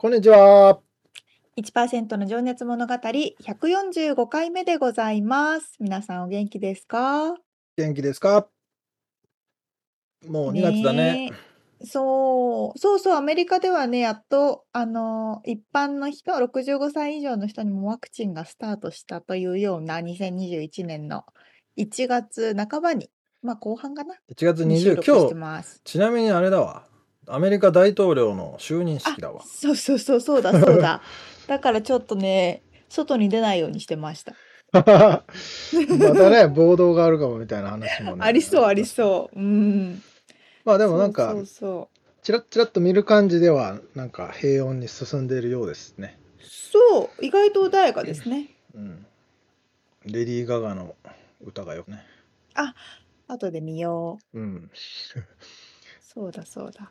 こんにちは。1%の情熱物語145回目でございます。皆さんお元気ですか？元気ですか？もう2月だね。え。そう。そうそうアメリカではねやっとあの一般の人65歳以上の人にもワクチンがスタートしたというような2021年の1月半ばにまあ後半かな。1月に収20、録して今日、ちなみにあれだわ。アメリカ大統領の就任あ式だわ。そうそうそうそうだそうだ だからちょっとね外に出ないようにしてました またね、暴動があるかもみたいな話もね。ありそうありそううんまあでもなんかそう、そうチラッチラッと見る感じでは、なんか平穏に進んでいるようですね。そう、意外と穏やかですね。うん。レディー・ガガの歌がよね。後で見よう。うん。そうだそうだ。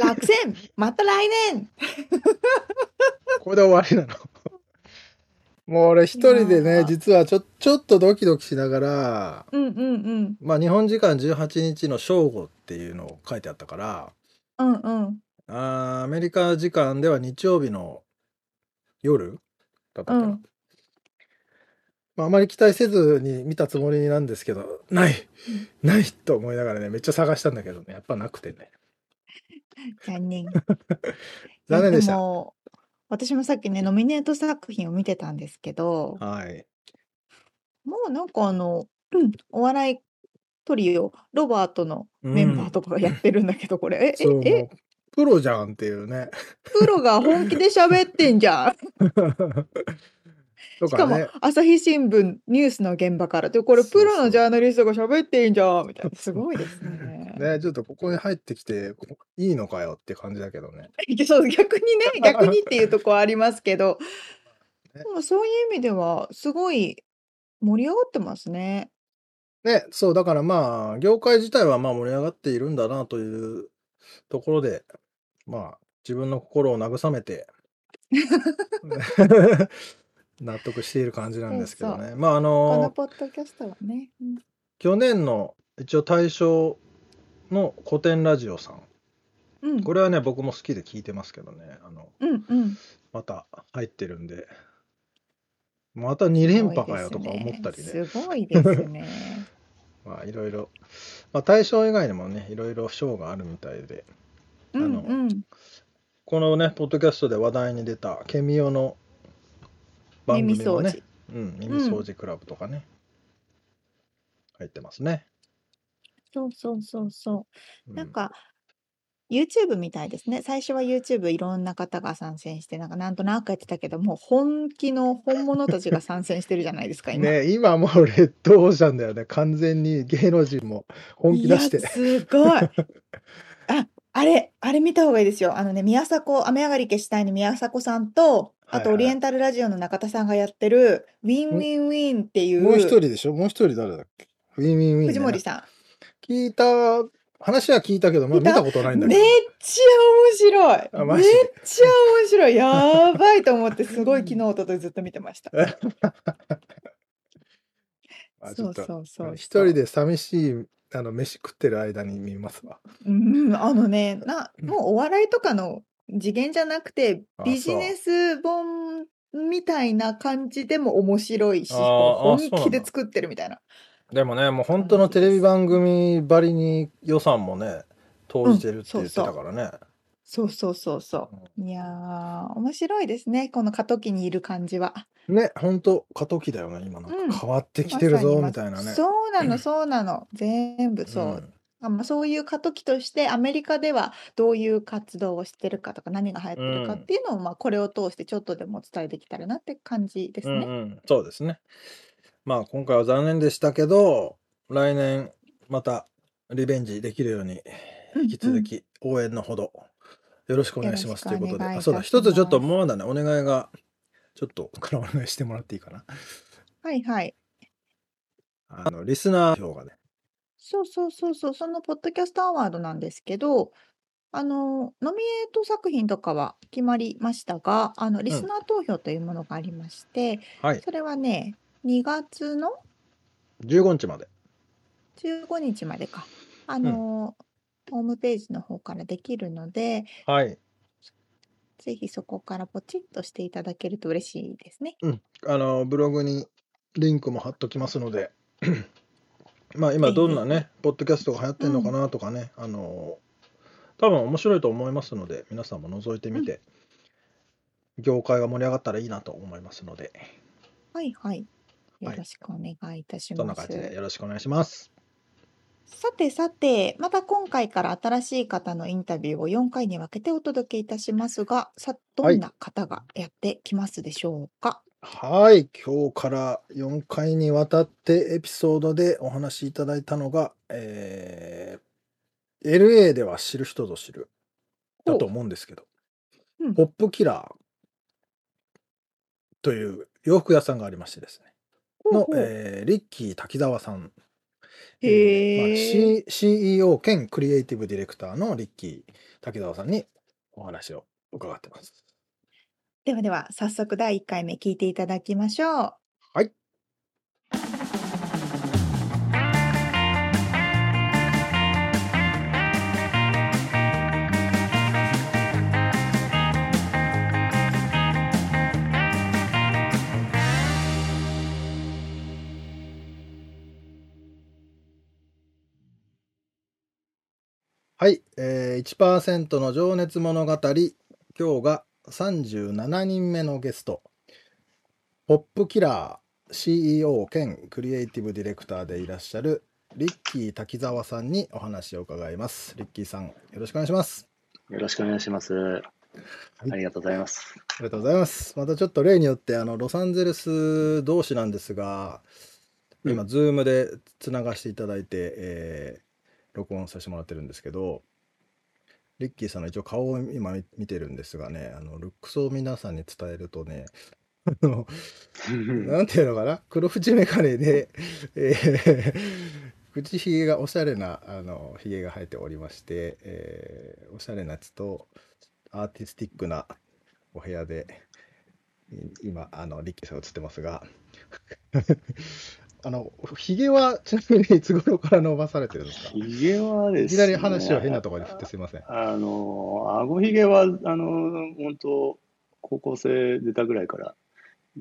落選 また来年 これで終わりなの？もう俺一人でね、実はちょちょっとドキドキしながら、うんうんうんまあ日本時間18日の正午っていうのを書いてあったから、うんうんあーアメリカ時間では日曜日の夜だったかな？うんまあ、あまり期待せずに見たつもりなんですけど、ないないと思いながらね、めっちゃ探したんだけどね、やっぱなくてね。残念。残念でした。も私もさっきねノミネート作品を見てたんですけど、はい。もうなんかあの、うんお笑いトリオロバートのメンバーとかがやってるんだけど、これえそう、ええ？もう、プロじゃんっていうね。プロが本気で喋ってんじゃん。としかも。朝日新聞ニュースの現場から。でこれプロのジャーナリストが喋ってんじゃん。みたいな。すごいですね。ね、ちょっとここに入ってきていいのかよって感じだけどね。そう逆にね 逆にっていうとこはありますけど、ね。そういう意味ではすごい盛り上がってますね。ね、そう、だからまあ、業界自体はまあ盛り上がっているんだなというところで、まあ、自分の心を慰めて、納得している感じなんですけどね。まあ、あこのの、ポッドキャストはね。うん去年の一応大賞の古典ラジオさん。うんこれはね、僕も好きで聞いてますけどね、あの、うんうん。また入ってるんで、また2連覇かよとか思ったりね。すごいですね。まあいろいろ、まあ、大賞以外にもねいろいろ賞があるみたいでうんあのうん。このねポッドキャストで話題に出たケミオの番組もね耳掃除。うん、耳掃除クラブとかね、入ってますね、そうそうそうそうう。んなんか YouTube みたいですね。最初は YouTube いろんな方が参戦して、なんかなんとなくやってたけど、もう本気の本物たちが参戦してるじゃないですか、今。ね今もうレッドオーシャンだよね完全に芸能人も本気出してすごい。あ、あれ、あれ見た方がいいですよ。あのね、宮迫、雨上がり決死隊の宮迫さんと、あとオリエンタルラジオの中田さんがやってる、ウィンウィンウィンっていう、もう一人でしょ？もう一人誰だっけ？ウィンウィンウィン、ね、藤森さん。聞いた話は聞いたけど、まあ、見たことないんだけめっど。ちゃ面白い。めっちゃ面白い。やばいと思って、すごい昨日、おとといずっと見てました。そうそうそう。一人で寂しい、あの、飯食ってる間に見ますわ。うん、あのね、な、もうお笑いとかの次元じゃなくて、あビジネス本みたいな感じでも面白いし、本気で作ってるみたいな。でもね、もう本当のテレビ番組ばりに予算もね、投じてるって言ってたからね。そうそうそうそう。いやー、面白いですね。この過渡期にいる感じは。ね、本当過渡期だよね、今なうんんか変わってきてるぞ、まさにみたいなね。そうなの、そうなの。全部そう。んあまあ、そういう過渡期としてアメリカではどういう活動をしてるかとか何が流行ってるかっていうのを、まあ、これを通してちょっとでもお伝えできたらなって感じですね。うんうん、そうですね。まあ今回は残念でしたけど、来年またリベンジできるようにうん引き続き応援のほどよろしくお願いしますということで、願いいたあそうだ、一つちょっともうまだね、お願いがちょっとからお願いしてもらっていいかな。はいはい。あの、リスナー票がね、そうそうそうそう、そのポッドキャストアワードなんですけど、あの、ノミネート作品とかは決まりましたが、あの、リスナー投票というものがありまして、はい、それはね、2月の15日まで。15日までか、あの、ホームページの方からできるので、はい。ぜひそこからポチッとしていただけると嬉しいですね。うん。あの、ブログにリンクも貼っときますので、まあ今どんなね、ポッドキャストが流行ってんのかなとかね、あの、多分面白いと思いますので、皆さんも覗いてみて、業界が盛り上がったらいいなと思いますので、はいはい。よはいろしくお願いいたしそんなます。感じでよろしくお願いします。さてさて、また今回から新しい方のインタビューを4回に分けてお届けいたしますが、さ、どんな方がやってきますでしょうか？はい、今日から4回にわたってエピソードでお話しいただいたのが、えー LA では知る人ぞ知るだと思うんですけど、うん。ポップキラーという洋服屋さんがありましてですね、の、ほうほう。えーリッキー滝沢さん、へー。まあ C- CEO 兼クリエイティブディレクターのリッキー滝沢さんにお話を伺ってます。ではでは、早速第1回目聞いていただきましょう。はい。はい、えー、1%の情熱物語、今日が37人目のゲスト、ポップキラー CEO 兼クリエイティブディレクターでいらっしゃるリッキー滝沢さんにお話を伺います。リッキーさん、よろしくお願いします。よろしくお願いします。ありがとうございます。ありがとうございます。またちょっと例によって、あの、ロサンゼルス同士なんですが、今、ズームでつながしていただいて、えー録音させてもらってるんですけど、リッキーさんの一応顔を今見見てるんですがね、あの、ルックスを皆さんに伝えるとね、あの、なんていうのかな？黒縁メガネで、えー口ひげがおしゃれな、あの、ひげが生えておりまして、えーおしゃれなやつと、アーティスティックなお部屋で、い今、あの、リッキーさん映ってますが、あの、ひげはちなみにいつ頃から伸ばされてるんですか？ひげはですね。いきなり話を変なところに振ってすいません。あの、顎ひげは、あの、本当高校生出たぐらいから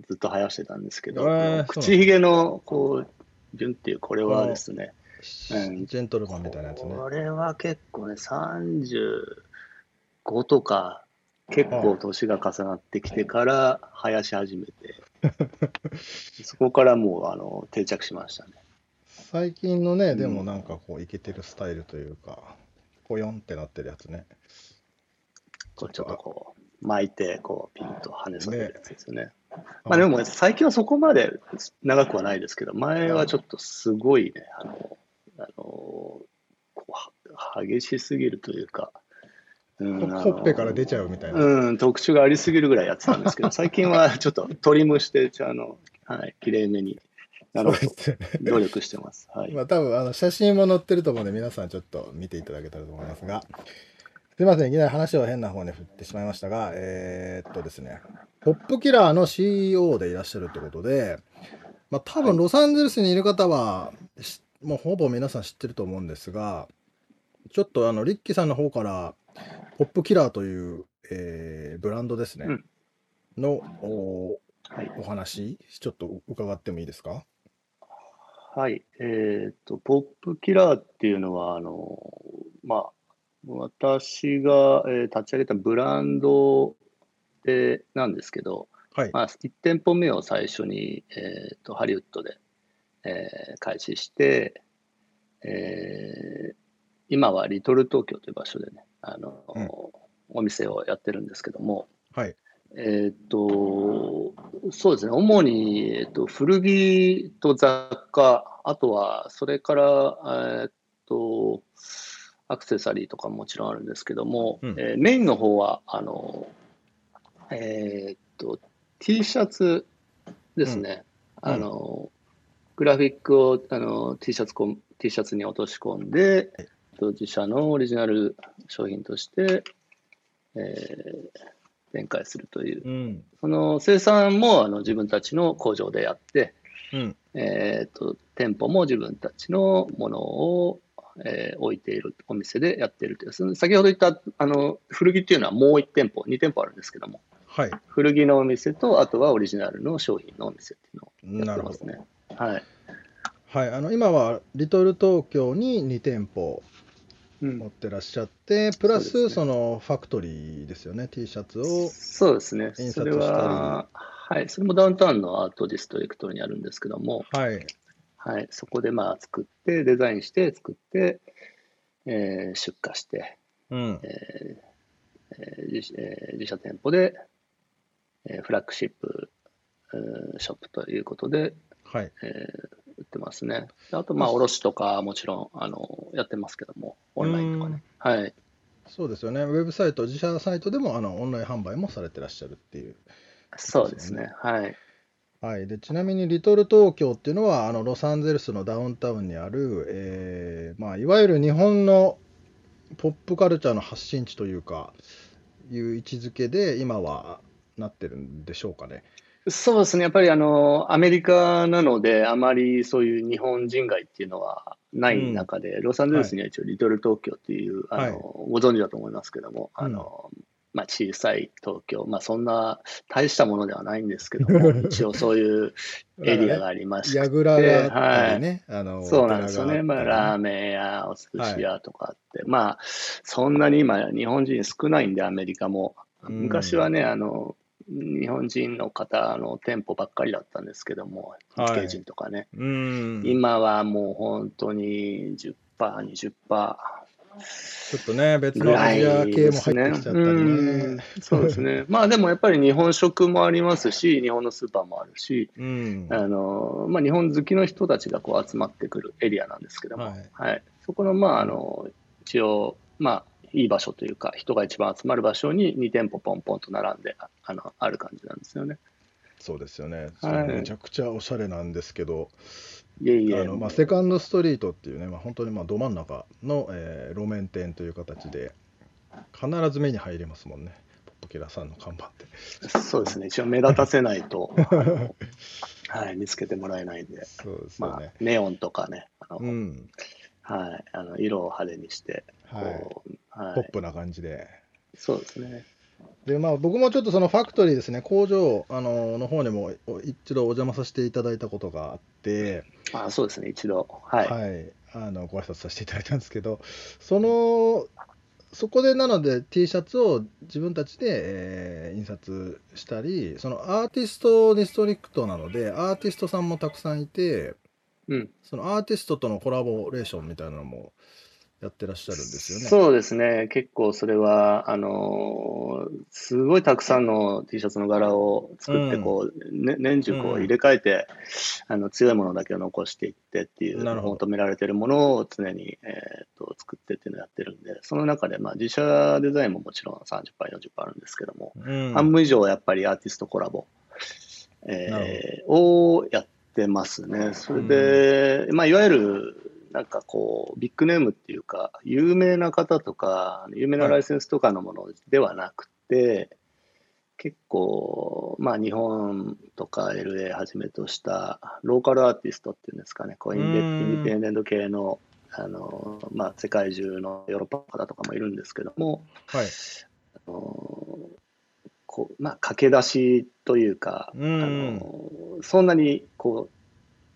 ずっと生やしてたんですけど、えー口ひげの、こう、順っていう、これはですね、うんジェントルマンみたいなやつね。これは結構ね、35とか、結構年が重なってきてから生やし始めて、そこからもう、あの、定着しましたね。最近のね、うんでもなんかこう、イケてるスタイルというか、ポヨンってなってるやつね。こうちょっとこう巻いてこうピンと跳ねさせるやつですよね。まあでも最近はそこまで長くはないですけど前はちょっとすごいねあのあのこうは激しすぎるというか、うんほほっぺから出ちゃうみたいな。うん、特殊がありすぎるぐらいやってたんですけど 最近はちょっとトリムしてちゃあのはい綺麗めになるほど。努力してます。はい。まあ多分あの写真も載ってると思うんで皆さんちょっと見ていただけたらと思いますがすいませんいきなり話を変な方に振ってしまいましたがえーっとですねポップキラーの CEO でいらっしゃるってことでまあ多分ロサンゼルスにいる方はしもうほぼ皆さん知ってると思うんですがちょっとあのリッキーさんの方からポップキラーという、えーブランドですね、うんのおはい。お話ちょっと伺ってもいいですか？はい。えっと、ポップキラーっていうのは、あの、まあ、私が、えー立ち上げたブランドでなんですけど、はいまあ、1店舗目を最初に、えー、とハリウッドで、えー開始して、えー今はリトル東京という場所でね、あのうん。お店をやってるんですけども、はい。えーっと、そうですね、主に、えーっと、古着と雑貨、あとは、それから、えーっと、アクセサリーとかももちろんあるんですけども、うん。えーメインの方は、あの、えーっと、T シャツですね。うん。あの、グラフィックをあの T シャツ T シャツに落とし込んで、と自社のオリジナル商品として、えー展開するという、うん。その生産もあの自分たちの工場でやって、うん。えー、と店舗も自分たちのものを、えー置いているお店でやっているという、先ほど言ったあの古着っていうのはもう1店舗、2店舗あるんですけども、はい。古着のお店と、あとはオリジナルの商品のお店っていうのをなるほどやってますね。はい。はい、あの今はリトル東京に2店舗うん持ってらっしゃって、プラスそ,、のファクトリーですよね、T シャツを。そうですね。印刷それは、はい。それもダウンタウンのアートディストリクトにあるんですけども、はい、はい。そこでまあ作って、デザインして作って、えー出荷して、うん、えーえー自えー自社店舗で、えーフラッグシップ、うんショップということで、はい、えー売ってますね。であと、まあ、卸とかもちろん、あの、やってますけども、オンラインとかね。はい。そうですよね、ウェブサイト、自社サイトでもあのオンライン販売もされてらっしゃるっていう。そうですね。はい。はい、でちなみにリトル東京っていうのはあのロサンゼルスのダウンタウンにある、えーまあ、いわゆる日本のポップカルチャーの発信地というかいう位置づけで今はなってるんでしょうかね。そうですね。やっぱりあの、アメリカなので、あまりそういう日本人街っていうのはない中で、ロサンゼルスには一応リトル東京っていう、はいあの、ご存知だと思いますけども、あの、まあ、小さい東京、まあ、そんな大したものではないんですけども、一応そういうエリアがありまして、やぐらがあのそうなんですよね。まあ、ラーン。メンやお寿司屋とかあって、まあ、そんなに今、日本人少ないんで、アメリカも。うん昔はね、あの、日本人の方の店舗ばっかりだったんですけども、はい日系人とかね。うん、ち今はもう本当に10%、20%ょっとね、別ぐのアジア系も。入ってきちゃったりうんね。そうですね。まあでもやっぱり日本食もありますし、日本のスーパーもあるし、うん、あのまあ、日本好きの人たちがこう集まってくるエリアなんですけども、ははいいそこの,、まあ、あの一応、まあ、いい場所というか、人が一番集まる場所に2店舗ポンポンと並んでああのある感じなんですよね。そうですよね、はい。めちゃくちゃおしゃれなんですけど、いえいえ、あのまあ、セカンドストリートっていうね、まあ、本当にまあど真ん中の、えー路面店という形で、必ず目に入りますもんね、ポップキラーさんの看板って。そうですね、一応目立たせないと、はい、見つけてもらえないんで、そうですよまあね。、ネオンとかね、あのうん、はい、あの色を派手にして、はい。はい。ポップな感じで。そうですね。でまあ、僕もちょっとそのファクトリーですね、工場あのの方にもお一度お邪魔させていただいたことがあって、あそうですね、一度、はい。はい、あのご挨拶させていただいたんですけど、そのそこでなので T シャツを自分たちで、えー印刷したり、そのアーティストディストリクトなので、アーティストさんもたくさんいて、うん。そのアーティストとのコラボレーションみたいなのもやってらっしゃるんですよね。そうですね、結構それは、あのーすごいたくさんの T シャツの柄を作ってうん。こう、ね年中こううん入れ替えて、あの強いものだけを残していってっていう、求められているものを常に、えー、と作ってっていうのをやってるんで、その中で、まあ、自社デザインももちろん30%、40%あるんですけども、うん。半分以上はやっぱりアーティストコラボ、えーをやってますね。それで、まあ、いわゆる、なんかこう、ビッグネームっていうか、有名な方とか、有名なライセンスとかのものではなくて、結構、まあ、日本とか LA はじめとしたローカルアーティストっていうんですかね、こうインデうんインディペンデント系の、あのまあ、世界中のヨーロッパの方とかもいるんですけども、はい。あのこうまあ、駆け出しというか、うんあのそんなにこ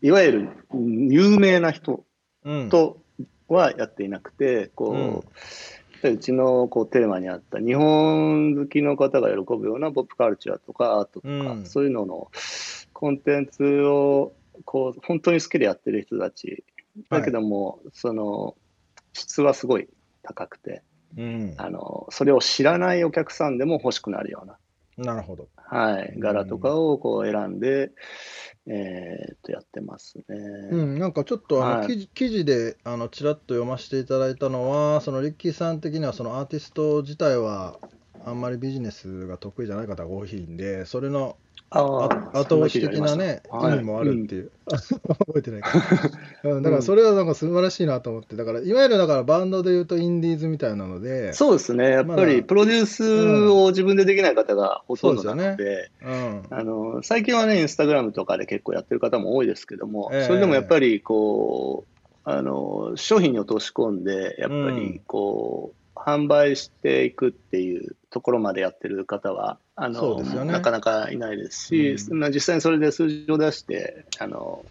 ういわゆる有名な人うん。とはやっていなくて、こううんでうちのこうテーマにあった日本好きの方が喜ぶようなポップカルチャーとかアートとか、うんそういうののコンテンツをこう本当に好きでやってる人たちだけども、その質はすごい高くてうん。あのそれを知らないお客さんでも欲しくなるような、なるほど。はい、柄とかをこう選んで、えーっとやってますね。うん、なんかちょっとあの、はい記事記事であのちらっと読ませていただいたのは、そのリッキーさん的にはそのアーティスト自体はあんまりビジネスが得意じゃない方が多いんで、それのあ後押し的なね、意味もあるっていう、覚えてない。か、うん、だからそれはなんか素晴らしいなと思って、だからいわゆるだからバンドでいうとインディーズみたいなので、そうですね、やっぱりプロデュースを自分でできない方がほとんどなので、うん、あの最近はね、インスタグラムとかで結構やってる方も多いですけども、ええ。それでもやっぱりこうあの商品に落とし込んで、やっぱりこう、販売していくっていうところまでやってる方は、あのね。なかなかいないですし、うん。まあ実際にそれで数字を出して、あの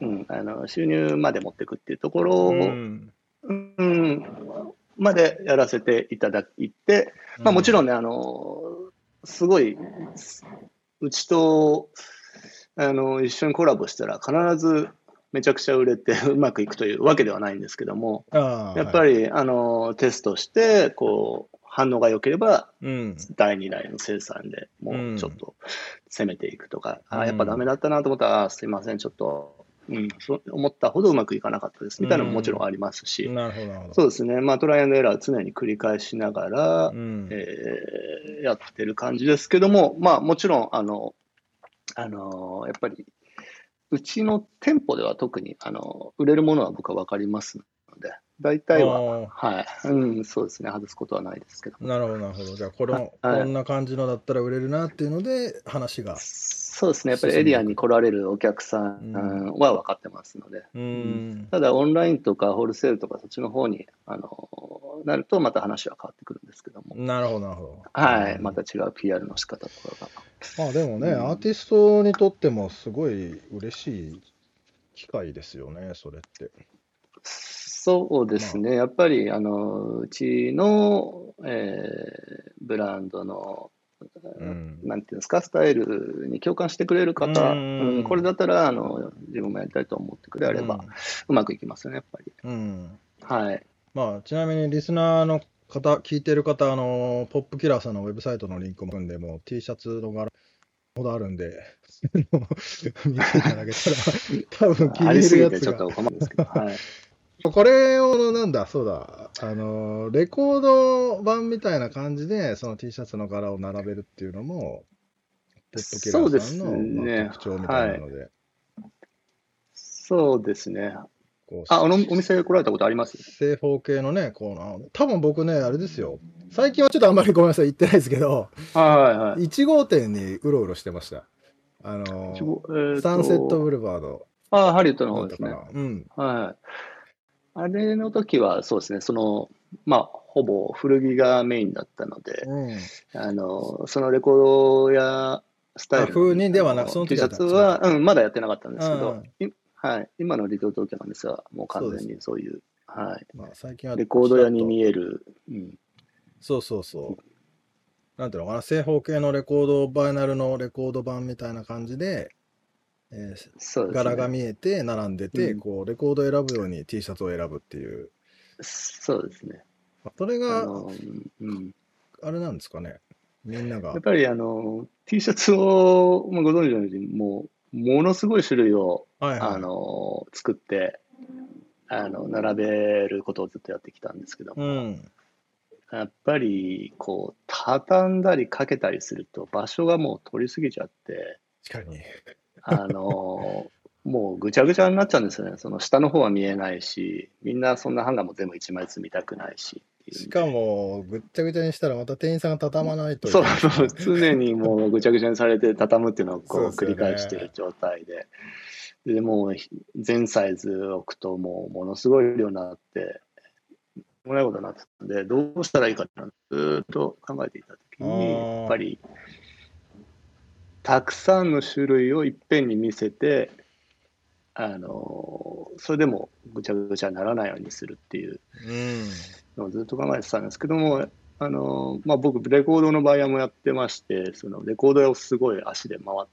うん、あの収入まで持っていくっていうところを、うん。うん、までやらせていただいて、まあ、もちろんね、あのすごい、うちとあの一緒にコラボしたら、必ずめちゃくちゃ売れて うまくいくというわけではないんですけども、やっぱり、あのテストしてこう、反応が良ければ、うん、第2代の生産でもうちょっと攻めていくとか、うん。あやっぱダメだったなと思ったら、あすいません、ちょっと、うん、そう思ったほどうまくいかなかったです。みたいなのももちろんありますし。そうですね、まあ、トライアンドエラー常に繰り返しながら、うん。えーやってる感じですけども、まあ、もちろん、あの、あのやっぱり、うちの店舗では特に、あの売れるものは僕は分かりますので、大体は、はい、うん、そうですね、外すことはないですけど。なるほど、なるほど。じゃあ、これも、はいこんな感じのだったら売れるなっていうので、話が。そうですね、やっぱりエリアに来られるお客さんは分かってますので、うん。ただオンラインとかホールセールとかそっちの方にあのなるとまた話は変わってくるんですけども、なるほど、なるほど。はい、また違う PR の仕方とかが。まあでもね、うんアーティストにとってもすごい嬉しい機会ですよね、それって。そうですね、やっぱりあのうちの、えーブランドの、うん。なんていうんですか、スタイルに共感してくれる方、うんうんこれだったらあの自分もやりたいと思ってくれれば、うまくいきますよね、やっぱり。うん。うん。はい、まあ、ちなみにリスナーの方、聞いてる方、あの、ポップキラーさんのウェブサイトのリンクも組んで、もう T シャツの柄ほどあるんで、見ていただけたら、多分気に入るやつすぎてちょっとが。困るんですけど、はい、これを、なんだ、そうだ、あの、レコード版みたいな感じで、その T シャツの柄を並べるっていうのも、ポップキラーさんの、そうですねまあ特徴みたいなので、そうですね。あ、あのお店来られたことあります？正方形のね、コーナー。多分僕ね、あれですよ。最近はちょっとあんまりごめんなさい、行ってないですけど、はいはい。1号店にうろうろしてました。あの、サンセットブルバード。ああ、ハリウッドの方ですね。なうん。はい。あれの時は、そうですね、その、まあ、ほぼ古着がメインだったので、うん。あの、そのレコードやスタイルにではなく T シはャツは、うん、まだやってなかったんですけうどん、いはい、今のリトル東京なんですが、もう完全にそういう、はい、まあ最近は。レコード屋に見える、うん、そうそうそう。なんていうのかな、正方形のレコード、バイナルのレコード版みたいな感じで、えーね。柄が見えて、並んでて、うんこう、レコードを選ぶように T シャツを選ぶっていう。そうですね。あそれが、の、うん。あれなんですかね。みんながやっ。ぱりあの T シャツを、まあ、ご存知のように、もう、ものすごい種類を、はいはい。あの作ってあの、並べることをずっとやってきたんですけども、うん。やっぱり、こう、畳んだりかけたりすると、場所がもう取りすぎちゃって、確かに。あのもうぐちゃぐちゃになっちゃうんですよね。その下の方は見えないし、みんなそんなハンガーも全部一枚ずつ見たくないししかも、ぐっちゃぐちゃにしたらまた店員さんが畳まないとそうそう、常にもうぐちゃぐちゃにされて畳むっていうのをこう繰り返している状態で。で、もう全サイズ置くともうものすごい量になって、もないことになってたんで、どうしたらいいかってずーっと考えていたときに、やっぱり、たくさんの種類をいっぺんに見せて、あのそれでもぐちゃぐちゃにならないようにするっていううん。のをずっと考えてたんですけども、あのまあ、僕、レコードの場合もやってまして、そのレコードをすごい足で回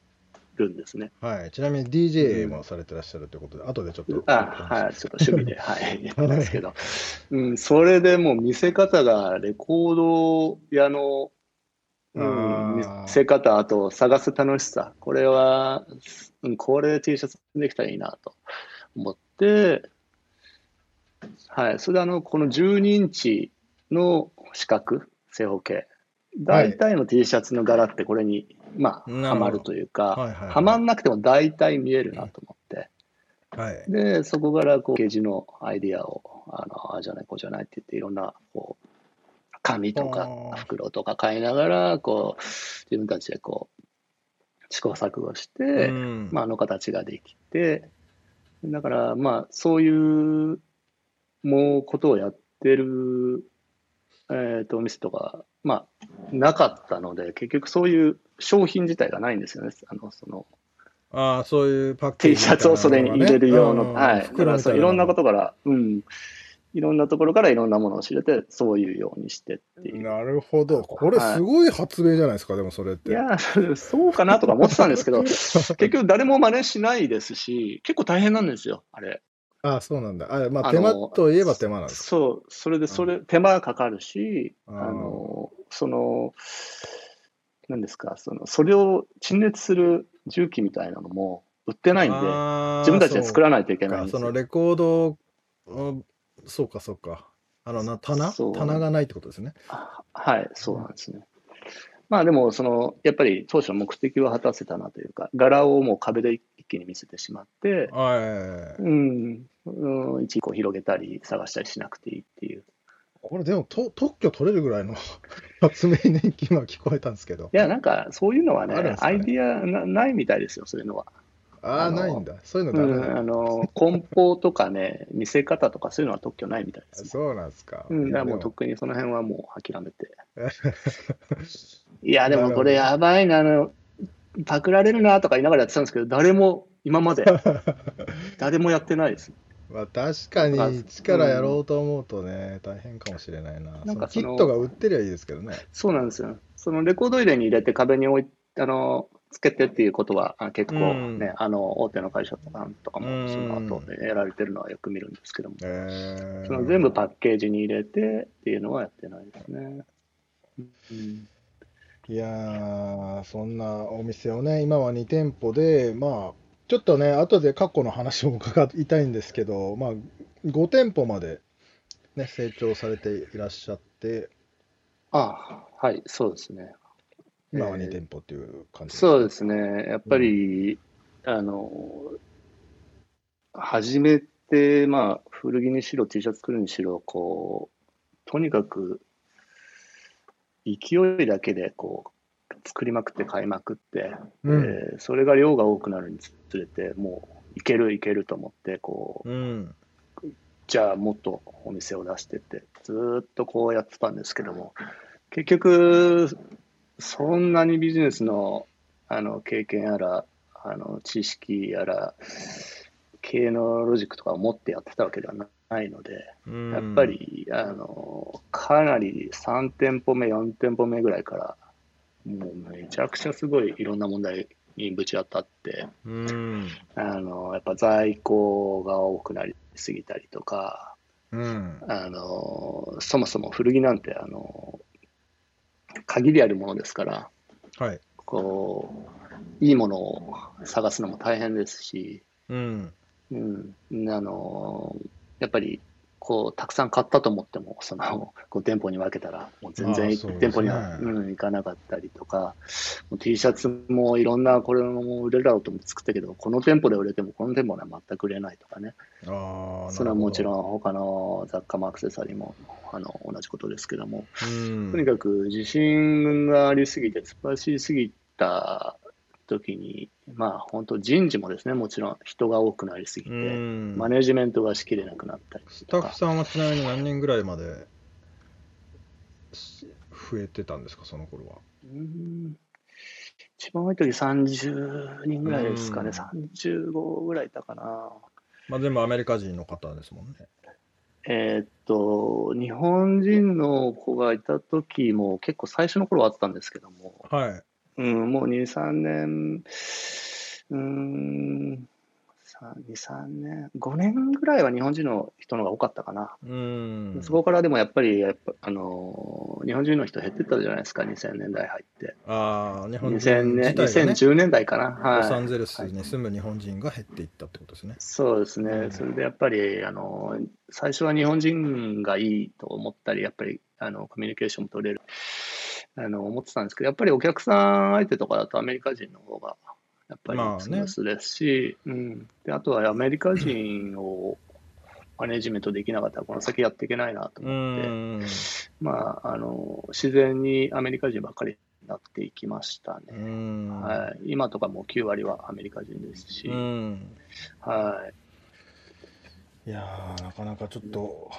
るんですね。はい。ちなみに DJ もされてらっしゃるということで、後でちょっと。あはい、ちょっと趣味で、はい、やってますけど、うん、それでもう見せ方がレコード屋の、うん、見せ方、あと探す楽しさ、これは、うん、これ T シャツできたらいいなと思って、はい、それであの、この12インチの四角、正方形、大体の T シャツの柄ってこれに、まあ、はまるというか、はいはいはい。はまんなくても大体見えるなと思って、はい。で、そこからこう、ゲージのアイディアを、あの、ああじゃない、こうじゃないって言って、いろんな、こう、紙とか袋とか買いながら、こう、自分たちでこう、試行錯誤して、うんまあ、あの形ができて、だから、まあ、そういう、もう、ことをやってる、えっ、と、お店とか、まあ、なかったので、結局そういう商品自体がないんですよね。あの、その、ああ、そういうパッケー T ジシャツをそれに入れる用の、うんはい。だからそういろんなことが。から、うん。いろんなところからいろんなものを知れて、そういうようにしてっていう。なるほど。これすごい発明じゃないですか、でもそれって。いや、そうかなとか思ってたんですけど、結局誰も真似しないですし、結構大変なんですよ、あれ。ああ、そうなんだ。あまあ、手間といえば手間なんですか。そう、それで、それ、手間かかるし、うんあの、その、何ですか、その、それを陳列する重機みたいなのも売ってないんで、自分たちで作らないといけないんですよ。そのレコード、うんそうかそうか。あのな棚？棚がないってことですね。あはい、そうなんですね。まあでも、その、やっぱり当初の目的は果たせたなというか、柄をもう壁で一気に見せてしまって、はい。うん、うん、一個広げたり探したりしなくていいっていう。これでもと特許取れるぐらいの 発明年金は聞こえたんですけどい。や、なんか、そういうのはね、ねアイディアなないみたいですよ、そういうのは。ああ、ないんだ。そういうのうん、ダメなんだ。あの、梱包とかね、見せ方とかそういうのは特許ないみたいです。そうなんですか。うん、だからもうでとっくにその辺はもう諦めて。も いや、でもこれやばいな、あの、パクられるなとか言いながらやってたんですけど、誰も今まで、誰もやってないです。まあ確かに力やろうと思うとね、大変かもしれないな。なんかそのそのキットが売ってりゃいいですけどね。そうなんですよ。そのレコード入れに入れて壁に置いあの、つけてっていうことはあ結構ね、うん。あの、大手の会社とかとかうんも、その後でやられてるのはよく見るんですけども、えー。その全部パッケージに入れてっていうのはやってないですね。うん。いやー、そんなお店をね、今は2店舗で、まあ、ちょっとね、後で過去の話も伺いたいんですけど、まあ、5店舗まで、ね、成長されていらっしゃって、あはい、そうですね。今はえー2店舗っていう感じそうですね。やっぱり、あの、初めて、まあ、古着にしろ、T シャツ作るにしろ、こう、とにかく、勢いだけで、こう、作りまくって買いまくって、うんえーそれが量が多くなるにつれて、もう、いけるいけると思って、こう、うん。じゃあもっとお店を出してって、ずーっとこうやってたんですけども、結局、そんなにビジネスのあの経験やら、あの知識やら、経営のロジックとかを持ってやってたわけではないので、うんやっぱ、り、あの、かなり3店舗目、4店舗目ぐらいから、もうめちゃくちゃすごいいろんな問題にぶち当たって、うん。あの、やっぱ在庫が多くなりすぎたりとか、うん。あの、そもそも古着なんて、あの、限りあるものですから、はい。こう、いいものを探すのも大変ですし、うん。うん、あの、やっぱりこう、たくさん買ったと思っても、その、こう店舗に分けたら、もう全然ね店舗には、うん、行かなかったりとか、もう T シャツもいろんな、これも売れるだろうと思って作ったけど、この店舗で売れても、この店舗では全く売れないとかね。ああ、それはもちん。ろん他の雑貨もアクセサリーもあの同じことですけども、うん。とにかく自信がありすぎて、突っ走りすぎた時に、まあ本当人事もですね、もちろん人が多くなりすぎうて、ん。マネジメントがしきれなくなったりスタッフさんはちなみに何人ぐらいまで増えてたんですか、その頃は？うん一番多い時30人ぐらいですかね、うん35ぐらいいたかな。まあ、全部アメリカ人の方ですもんね。えーっと、日本人の子がいた時も結構最初の頃はあったんですけども、はい。うん、もう2、3年、うーん、さ2、3年、5年ぐらいは日本人の人の方が多かったかな。うん。そこからでもやっぱり、やっぱあのー日本人の人減ってったじゃないですか、2000年代入って。ああ、日本人2000年、自体がね、2010年代かな。ロサンはい。ゼルスに住む日本人が減っていったってことですね。そうですね。うんそれでやっぱり、あのー最初は日本人がいいと思ったり、やっぱり、あの、コミュニケーションも取れる、あの、思ってたんですけど、やっぱりお客さん相手とかだとアメリカ人の方が、やっぱりまあねスですし、うん。で、あとはアメリカ人をマネジメントできなかったら、この先やっていけないなとう思って、ん。まあ、あの、自然にアメリカ人ばっかりになっていきましたうね。ん。はい。今とかもう9割はアメリカ人ですし、うん。はい。いやー、なかなかちょっと、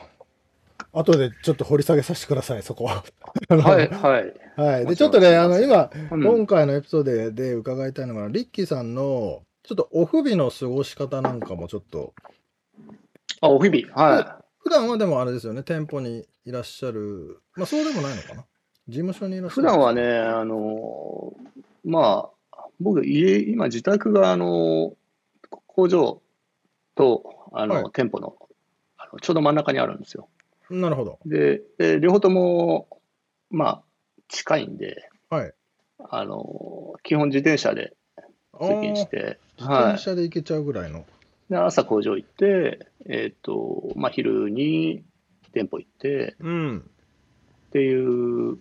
後でちょっと掘り下げさせてください、そこは。はい、はい。はい。で、もちょっとね、あの、今、うん今回のエピソードでで伺いたいのが、リッキーさんの、ちょっとお不備の過ごし方なんかもちょっと、あ、お日々。は普段はでもあれですよね、店舗にいらっしゃる、まあそうでもないのかな？事務所にいらっい。しゃる。普段はね、あの、まあ、僕、家、今、自宅が、あの、工場と、あの、はい店舗の、あの、ちょうど真ん中にあるんですよ。なるほど。で、で両方とも、まあ、近いんで、はい。あの、基本自転車で通勤して、自はい転。車で行けちゃうぐらいの。で、朝工場行って、えっ、と、まあ、昼に店舗行って、うん。っていう、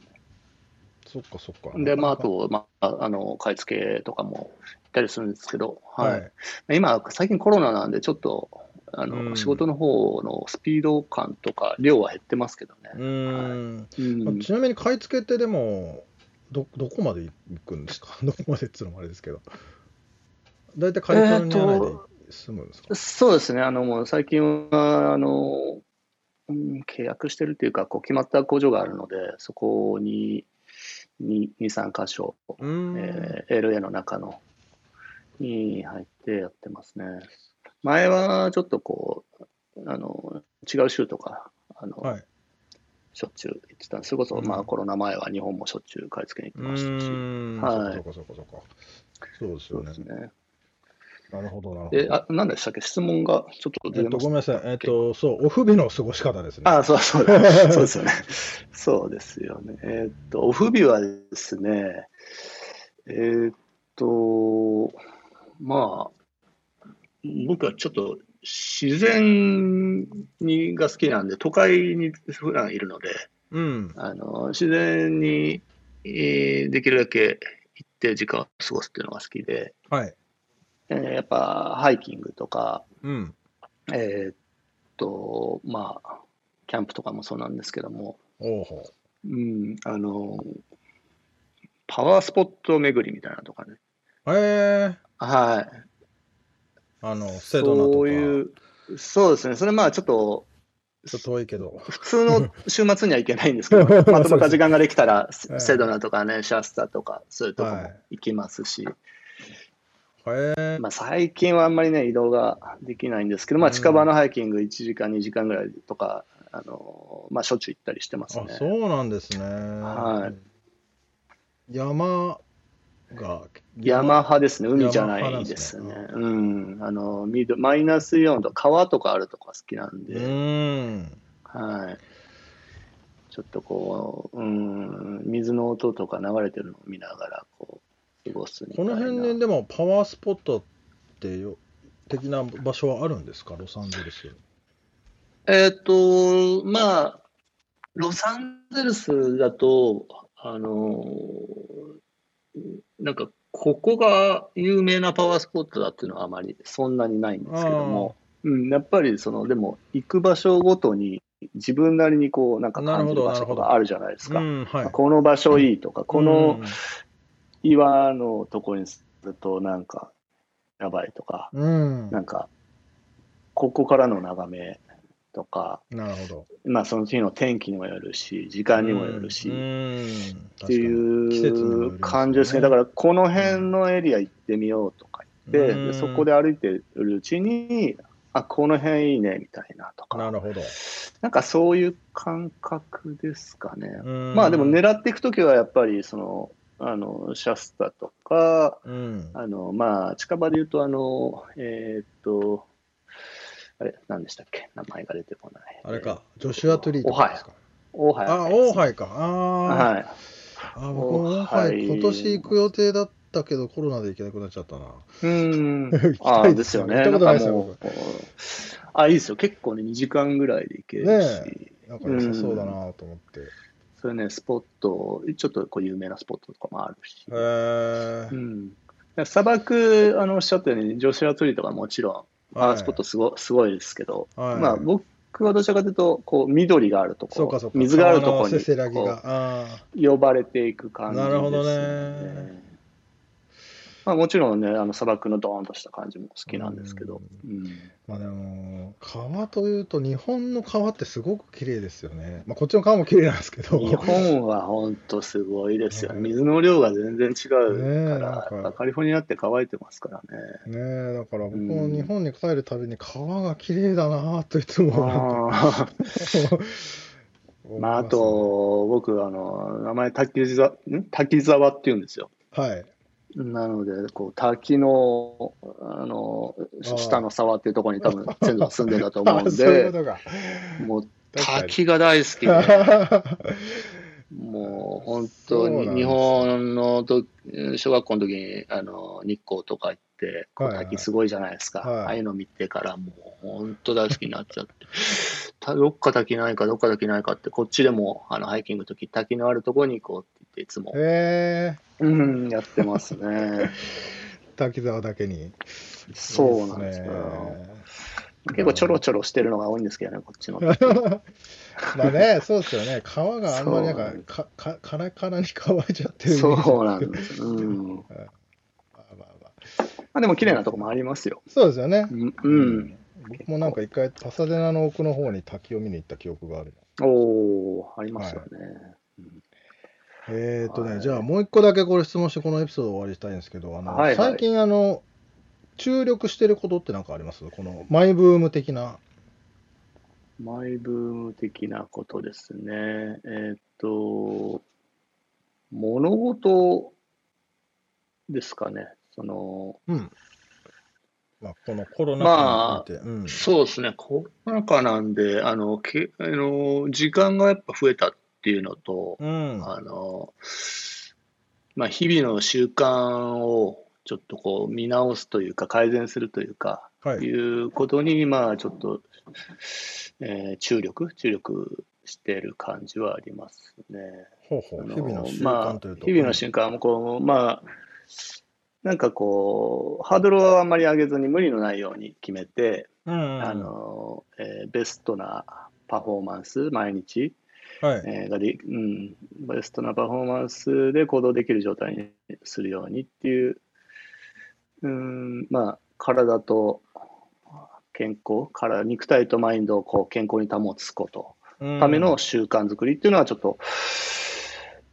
そっかそっか。で、まあ、あと、まあ、あの、買い付けとかも行ったりするんですけど、はい。はい。今、最近コロナなんで、ちょっと、あの、うん仕事の方のスピード感とか、量は減ってますけどね。うーん。ちなみに買い付けってでも、ど、どこまで行くんですか？どこまでっつうのもあれですけど。大体カリフォルニア内で住むんですか、そうですね、あの、もう最近は、あの、うん、契約してるっていうか、こう、決まった工場があるので、そこに、2、3箇所。えー LA の中の、に入ってやってますね。前はちょっとこう、あの、違う州とか、あの、はい。しょっちゅう行ってた。それこそ、うんまあコロナ前は日本もしょっちゅう買い付けに行うってましたし。はいそっかそそ。そうですよねそうです。ね。なるほど、なるほで、ど。あ、何でしたっけ？質問がちょっとえっと、ごめんなさい。えっと、そう、お不備の過ごし方ですね。あ、そうそうだ。そうですよね。そうですよね。えーっと、お不備はですね、えーっと、まあ、僕はちょっと自然にが好きなんで、都会に普段いるので、うん。あの、自然に、えーできるだけ行って時間を過ごすっていうのが好きで、はい。えーやっぱハイキングとか、うん。えーっと、まあ、キャンプとかもそうなんですけども、おうほうん、あの、パワースポット巡りみたいなのとかね。う。えー、はい。あの、セドナとか。そういう、そうですね。それまあちょっと、ちょっと遠いけど。普通の 週末には行けないんですけど、まとまった時間ができたら、セドナとかね、シャスタとか、そういうとこもはい行きますし、えー、まあ最近はあんまりね、移動ができないんですけど、まあ近場のハイキング1時間、2時間ぐらいとか、あの、まあしょっちゅう行ったりしてますあ、ね。そうなんですね。はい。山が、山派ですね、海じゃないですね。山派うん。あの、ミドマイナスイオンと川とかあるとか好きなんうで、ーん。はい。ちょっとこう、うん、水の音とか流れてるのを見ながら、こう、過ごすみたこいな。の辺にでもパワースポットってよ的な場所はあるんですか？ロサンゼルス。えっ、と、まあ、ロサンゼルスだと、あのなんか、ここが有名なパワースポットだっていうのはあまりそんなにないんですけども、うん、やっぱりその、でも、行く場所ごとに自分なりにこう、なんか感じる場所があるじゃないですか。うん、はい。この場所いいとか、このうん岩のところにするとなんかやばいとか、うん。なんか、ここからの眺めとか、なるほど。まあその日の天気にもよるし、時間にもよるし、うんうんっていう感じですね。だからこの辺のエリア行ってみようとか言って、うんでそこで歩いてるうちに、あ、この辺いいねみたいなとか、なるほど。なんかそういう感覚ですかね。うんまあでも狙っていくときはやっぱりその、あの、シャスタとか、うん。あの、まあ近場で言うとあの、えーっと、あれ、何でしたっけ？名前が出てこない。あれか、ジョシュアトリーとかですか？大原。あ、オーハイか。あーはい。あ、僕もオーハイ、今年行く予定だったけど、コロナで行けなくなっちゃったな。うん 行き。あたいあ、ですよね。行ったことないですよあ、いいですよ。結構ね、2時間ぐらいで行けるし。ねなんか良さそうだなと思って。それね、スポット、ちょっとこう有名なスポットとかもあるし。へーうん。砂漠、あの、おっしゃったように、ジョシュアトリーとかもちろん、スポットすご,、すごいですけど、はい。まあ、僕はどちらかというと、こう、緑があるところ。水があるところに呼ばれていく感じです、なるほどねまあ、もちろんね、あの砂漠のドーンとした感じも好きなんですけど、うんーまあでも、川というと、日本の川ってすごく綺麗ですよね。まあ、こっちの川も綺麗なんですけど。日本は本当すごいですよね。うん水の量が全然違うから、なんかカリフォルニアって乾いてますからね。ねえ、だから僕うんも日本に帰るたびに川が綺麗だなといつもなんかあー まあ、あと、僕、あの、名前滝沢、ん？滝沢って言うんですよ。はい。なので、こう、滝の、あの、下の沢っていうところに多分、先祖が住んでたと思うんで。もう、滝が大好きで、もう、本当に、日本のと、小学校の時に、あの、日光とか行って、滝すごいじゃないですか。はいああいうの見てから、もう、本当大好きになっちゃって。たどっか滝ないか、どっか滝ないかって、こっちでも、あの、ハイキングの時、滝のあるところに行こうって言って、いつも、へえうん、やってますね。滝沢だけに。そうなんです。ね結構ちょろちょろしてるのが多いんですけどね、こっちの。まあね、そうですよね。川があんまりなんか、か、か、カラカラに乾いちゃってる。そうなんです。うん。まあまあまあまあでも綺麗なとこもありますよ。そうですよねう。ん。うん、僕もなんか一回、パサデナの奥の方に滝を見に行った記憶がある。おー、ありますよね。えーとね、はいじゃあもう一個だけこれ質問してこのエピソードを終わりにしたいんですけど、あの、はいはい最近あの、注力してることってなんかあります？このマイブーム的な。マイブーム的なことですね。えーっと、物事ですかね。その、うん。まあ、このコロナ禍において、うん。そうですね、コロナ禍なんで、あの、けあの時間がやっぱ増えたっていうのと、うん。あの、まあ、日々の習慣をちょっとこう見直すというか、改善するというか、はいい。うことに、まあ、ちょっと、えー注力、注力してる感じはありますね。ほうほう。日々の習まあ慣というと。日々の習慣もこう、まあ、なんかこう、ハードルをあんまり上げずに無理のないように決めて、うん。あの、えーベストなパフォーマンス、毎日、はい。えーがで、うん、ベストなパフォーマンスで行動できる状態にするようにっていう、うん、まあ、体と健康、体、肉体とマインドをこう健康に保つこと、うんための習慣作りっていうのはちょっと、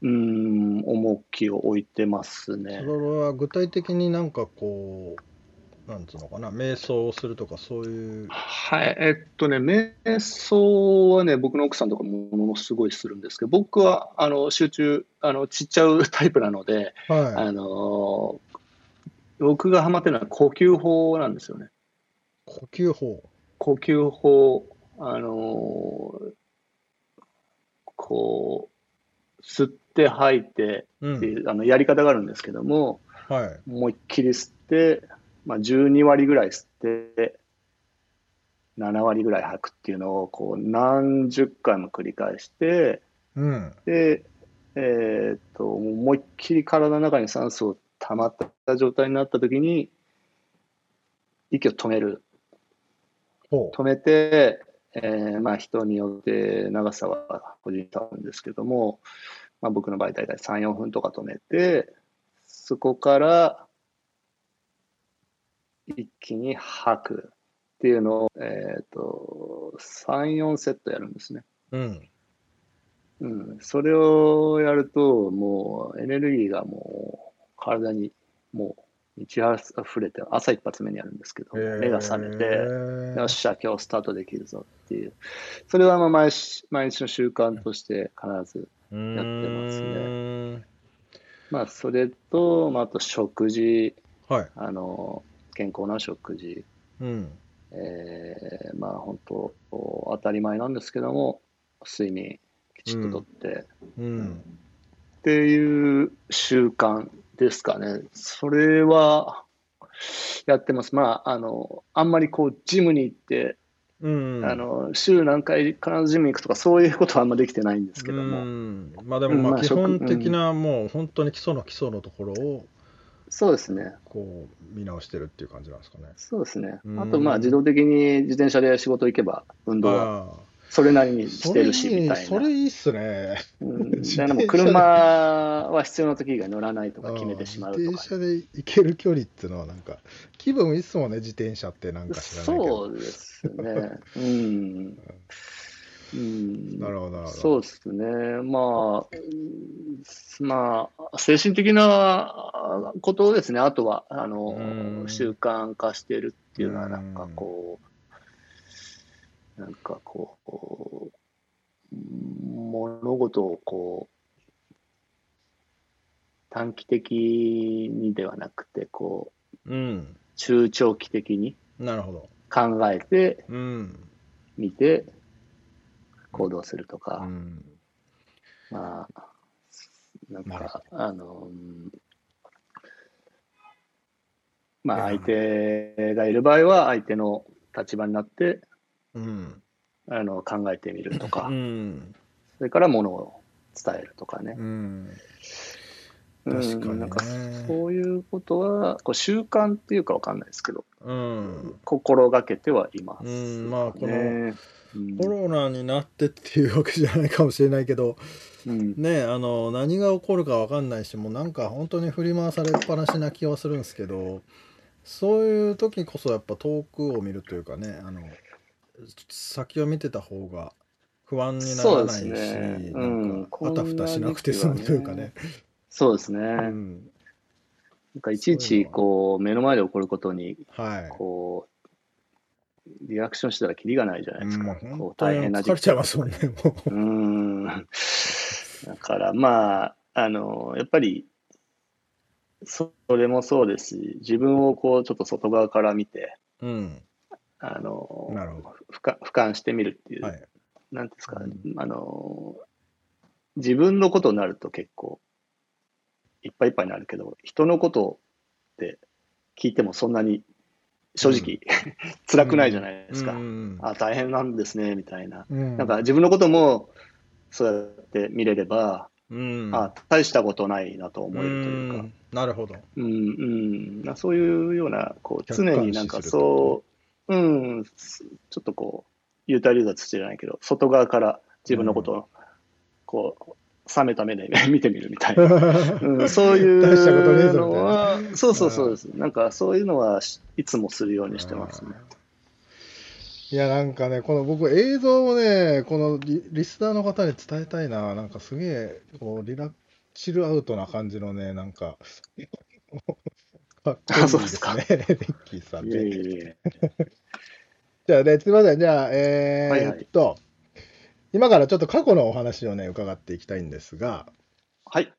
うん、重きを置いてますねそ。れは具体的になんかこう、なんつうのかな、瞑想をするとか、そういう。はい、えっとね、瞑想はね、僕の奥さんとかもものすごいするんですけど、僕はあの集中、あのちっちゃうタイプなので、はあの僕がハマってるのは呼吸法なんですよね。い。呼吸法。呼吸法、あのこう、吸って吐いてうん。っていう、あのやり方があるんですけども、はい。思いっきり吸って、まあ、12割ぐらい吸って、7割ぐらい吐くっていうのをこう何十回も繰り返して、うん。で、えーっと、思いっきり体の中に酸素を溜まった状態になった時に、息を止める。ほ止めて、えーまあ人によって長さは個人差あるんですけども、まあ僕の場合大体3、4分とか止めて、そこから一気に吐くっていうのを、えっ、と、3、4セットやるんですね。う。うん。うん。それをやると、もうエネルギーがもう体にもう満ち溢れて、朝一発目にやるんですけど、目が覚めて、よっしゃ、今日スタートできるぞっていう。それはまあ毎日毎日の習慣として必ず。やってますね。まあ、それと、まあ、あと食事、はい。あの、健康な食事、うん。えーまあ、本当、当たり前なんですけども、睡眠きちっととって、うん。っていう習慣ですかね。それは、やってます。まあ、あの、あんまりこう、ジムに行って、うん。あの、週何回必ずジムに行くとか、そういうことはあんまできてないんですけどうも、ん。まあでも、まあ基本的な、もう本当に基礎の基礎のところを、そうですね。こう、見直してるっていう感じなんですかね。そうですねう。んあと、まあ、自動的に自転車で仕事行けば、運動は。それなりにしそれいてるし、みい、たいな。それいいっすね。うん、自転車だからもう車は必要な時以外乗らないとか決めてしまうとか。自転車で行ける距離っていうのはなんか気分いいっすもんね自転車ってなんか知らないけどそうですね。うん。うん、なるほどなるほど。そうですね。まあ、うんまあ、精神的なことですね。あとは、あのう、ん。習慣化してるっていうのは、うんなんかこう、なんかこう、物事をこう、短期的にではなくて、こう、うん。中長期的になるほど。考えてうん。みて行動するとうか、ん。まあ、なんか、あの、うんまあ、相手がいる場合は、相手の立場になって、うん。あの、考えてみるとか。う、ん。それから物を伝えるとかね。う。んうん確かにね。なんか、そういうことは、こう習慣っていうかわかんないですけど、うん。心がけてはいます、うんまあこのコロナになってっていうわけじゃないかもしれないけどうん。ねあの何が起こるかわかんないしもうなんか本当に振り回されっぱなしな気はするんですけどそういう時こそやっぱ遠くを見るというかねあの先を見てた方が不安にならないし、ね。なうんあたふたしなくて済むというかね。そうですね。うんなんかいちいちこう目の前で起こることにはい。こうリアクションしたらキリがないじゃないですか。もうこう大変な疲れちゃいますもんね。もうーん。だからまああのやっぱりそれもそうですし、自分をこうちょっと外側から見てう。うん。あのなるほ俯瞰俯瞰してみるっていう、ど。はい。なんですか、うんあの自分のことになると結構いっぱいいっぱいになるけど、人のことって聞いてもそんなに正直、辛くないじゃないですか。うんあ、大変なんですね、みたいな。うんなんか自分のこともそうやって見れれば、うん。あ、大したことないなと思えるというか、んなるほど。うん、うん、なそういうような、こう、常になんかそう、うん、ちょっとこう、幽体離脱じゃないけど、外側から自分のことを、こう、冷めた目で 見てみるみたいな。うん、そういうのは、そうそうそうです。なんかそういうのはいつもするようにしてますね。いやなんかねこの僕映像をねこのリリスナーの方に伝えたいな。なんかすげえこうリラチルアウトな感じのねなんかか。っこいいあそうでですね。レッキーさんいいえじゃあねすいません。じゃあえはいはい。ーっと、今からちょっと過去のお話をね、伺っていきたいんですが、はい。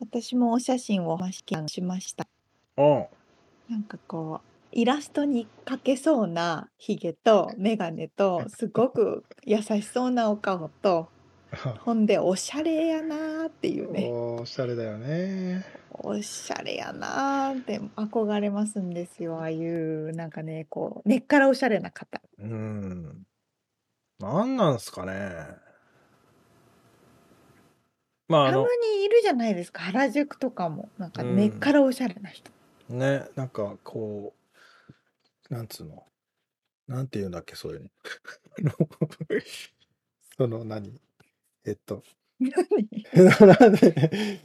私もお写真をおしました。なんかこうイラストに描けそうなひげと眼鏡とすごく優しそうなお顔と ほんでおしゃれやなーっていうね。おしゃれだよね。おしゃれやなーって憧れますんですよああいうなんかねこう根っからおしゃれな方。うん。なんなんすかね。まああのたまにいるじゃないですか原宿とかも。なんか根っからおしゃれな人、ねなんかこうなんつうの？なんて言うんだっけそういうの。その何？えっと。何？なんで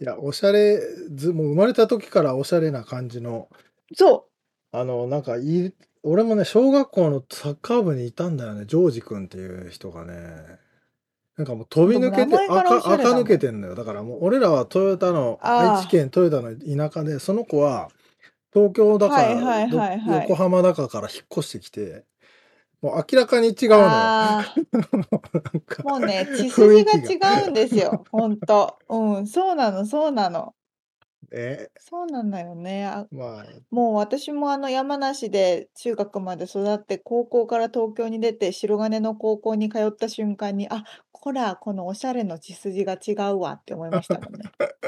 いやおしゃれずもう生まれた時からおしゃれな感じの。そあのなんかい俺もね小学校のサッカー部にいたんだよねジョージ君っていう人がね。なんかもう飛び抜けてでも名前からお赤しゃれだもん赤抜けてんのよ。だからもう俺らはトヨタのあー。愛知県トヨタの田舎でその子は東京だから、はいはいはい横浜だかから引っ越してきてもう明らかに違ううのよあーなんかもうね、血筋が違うんですよ。本当。うん、そうなの、そうなの。え？そうなんだよね。あまあもう私もあの山梨で中学まで育って、高校から東京に出て、白金の高校に通った瞬間に、あ、こら、このおしゃれの血筋が違うわって思いましたもんね。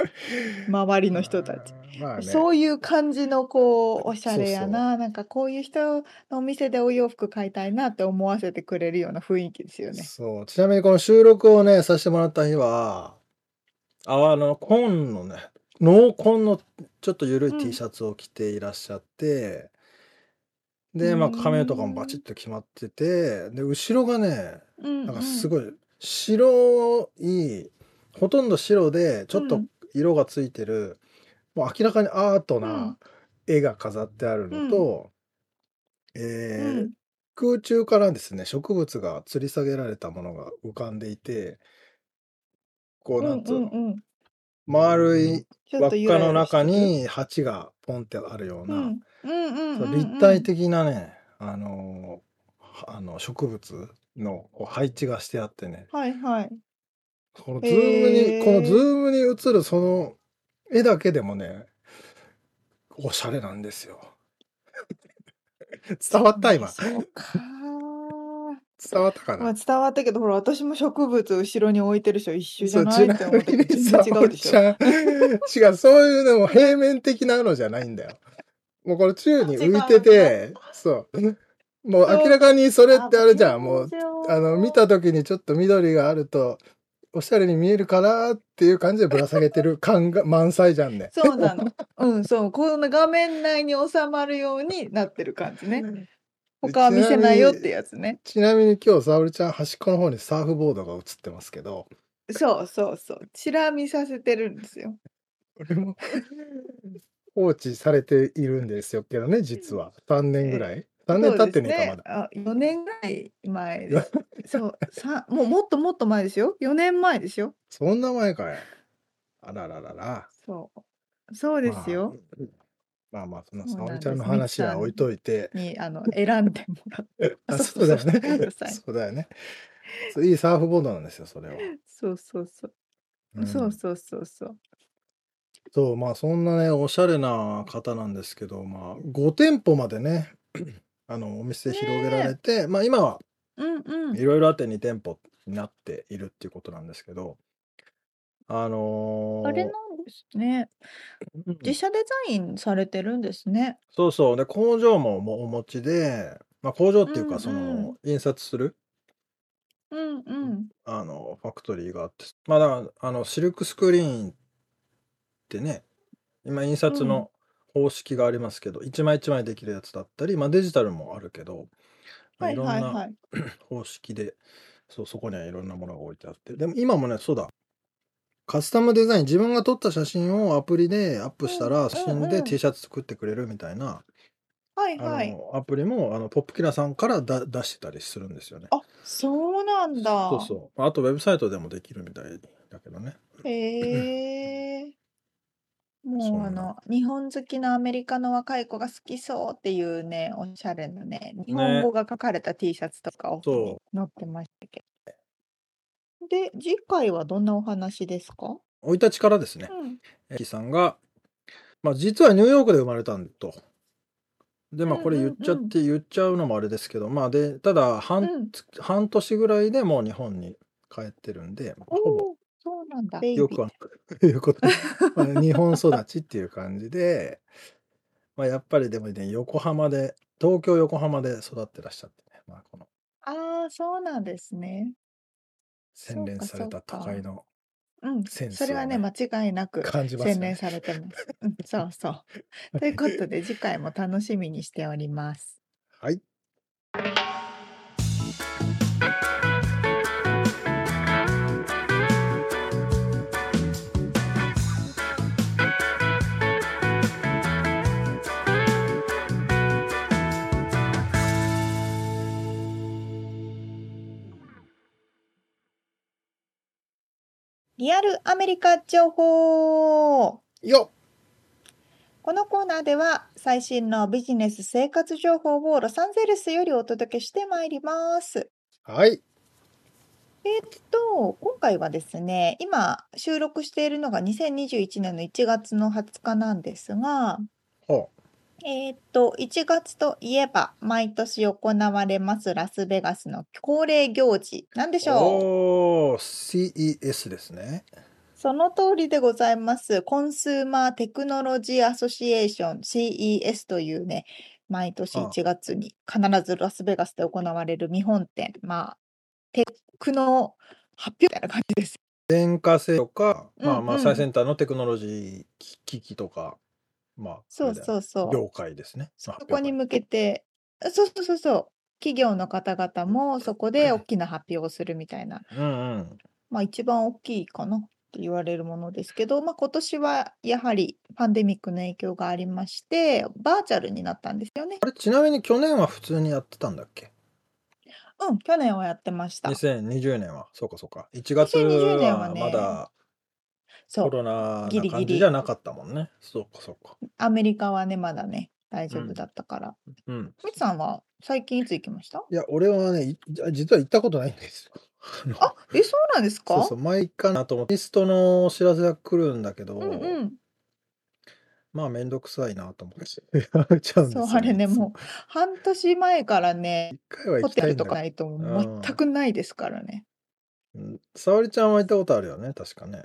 周りの人たち。まあねそういう感じのこう、おしゃれやな、なんかこういう人のお店でお洋服買いたいなって思わせてくれるような雰囲気ですよね。そう。ちなみにこの収録をね、させてもらった日は、あの、紺のね、濃紺のちょっと緩いうん T シャツを着ていらっしゃって、で、まあうーん髪とかもバチッと決まってて、で、後ろがね、うんなんかすい。ごい白い、ほとんど白で、ちょっとうん。色がついてる、もう明らかにアートうなん。絵が飾ってあるのと、えーうん。空中からですね、植物が吊り下げられたものが浮かんでいて、こう、なんつうの、うんうんうん。丸い輪っかの中に鉢がポンってあるような、立体的なね、あのーあの植物のこう配置がしてあってね、はいはいこのズームに、へーこのズームに映るその絵だけでもね、おしゃれなんですよ。伝わった今。そうか伝わったかな？まあ伝わったけどほら私も植物後ろに置いてる人一緒じゃないって思った違うでしょん違う、そういうのも平面的なのじゃないんだよ。もうこれ宙に浮いてて、そう。もう明らかにそれってあるじゃん。もう、あの、見た時にちょっと緑があると、おしゃれに見えるかなっていう感じでぶら下げてる感が 満載じゃんね。そうなの。うんそう。この画面内に収まるようになってる感じね。他は見せないよってやつね。ちなみに今日、沙織ちゃん端っこの方にサーフボードが映ってますけど、そうそうそう。チラ見させてるんですよ。これも放置されているんですよけどね、実は。3年ぐらい ?3 年経ってねえか、まだ。だ。あ、4年ぐらい前です。そう、さ、もうもっともっと前ですよ。4年前ですよ。そんな前かい。あらららら。そう。そうですよ。まあ。まあまあ、そんなそうなんです沙織ちゃんの話は置いといて。に、あの、選んでもらって。あ、そそううだよねそうだよね。いいサーフボードなんですよ、それは。そうそうそう。うんそうそうそうそう。そう、まあそんなね、おしゃれな方なんですけど、まあ5店舗までね、あの、お店広げられて、まあ今はうんうんい。ろいろあって2店舗になっているっていうことなんですけど、あのーあれなんですね。うん自社デザインされてるんですね。そうそう。で、工場ももうお持ちで、まあ工場っていうか、うんうんその、印刷する、うんうん。あの、ファクトリーがあって、まあだから、あの、シルクスクリーンってね、今印刷の方式がありますけど、一枚一枚できるやつだったり、まあデジタルもあるけど、まあはいいろんなはいはい。方式で、そう、そこにはいろんなものが置いてあって。でも今もね、そうだ。カスタムデザイン、自分が撮った写真をアプリでアップしたら、うんうん写真で T シャツ作ってくれるみたいな、あはいはい。の、アプリも、あの、ポップキラーさんからだ出してたりするんですよね。あ、そうなんだ。そうそう。あと、ウェブサイトでもできるみたいだけどね。へえ。もそうあの日本好きのアメリカの若い子が好きそうっていうねおしゃれなね。日本語が書かれた T シャツとかをそ載ってましたけど。で次回はどんなお話ですか？う生い立ちからですね、うん。えーさんが、まあ、実はニューヨークで生まれたんと。で、まあ、これ言っちゃって、言っちゃうのもあれですけど、まあ、で、ただ、半、うん。半年ぐらいでもう日本に帰ってるんで、ほぼなんだ。ベイビーよくは、いうことで、まあ、日本育ちっていう感じで、まあ、やっぱりでもね、横浜で、東京、横浜で育ってらっしゃってね、まあ、このああ、そうなんですね。洗練された都会のうん。センスそれはね、を間違いなく感じますよね洗練されてます。うん、そうそう。ということで、次回も楽しみにしております。はい。リアルアメリカ情報よっこのコーナーでは最新のビジネス生活情報をロサンゼルスよりお届けしてまいります。はい。えっと、今回はですね、今収録しているのが2021年の1月の20日なんですが、ほえっと、1月といえば毎年行われますラスベガスの恒例行事なんでしう。ょう？おー、CES ですね。その通りでございます。コンスーマーテクノロジーアソシエーション CES というね、毎年ああ1月に必ずラスベガスで行われる見本展、まあ、テクノ発表みたいな感じです。電化製とか、まあまあうんうん最先端のテクノロジー機器とか、まあ、そうそうそう。業界ですね。そまあこに向けて、あそうそうそうそう。企業の方々もそこで大きな発表をするみたいな、うんうん。まあ一番大きいかなって言われるものですけど、まあ今年はやはりパンデミックの影響がありまして、バーチャルになったんですよね。あれ、ちなみに去年は普通にやってたんだっけ？うん、去年はやってました。2020年はそうかそうか1月2020年はまだコロナなギリギリ。感じじゃなかったもんね。そうかそうか。アメリカはね、まだね、大丈うん。夫だったから。うん。みつさんは最近いつ行きました？いや俺はねい実は行ったことないんです。よあえ、そうなんですか？そうそう前行かなと思って。リストのお知らせが来るんだけど、うんうん。まあめんどくさいなと思って。やめちゃうんですよ、そう、あれね、もう半年前からね、一回は行ホテルときたいんだけかないとうん全くないですからね。どうん。沙織ちゃんは行ったことあるよね確かね、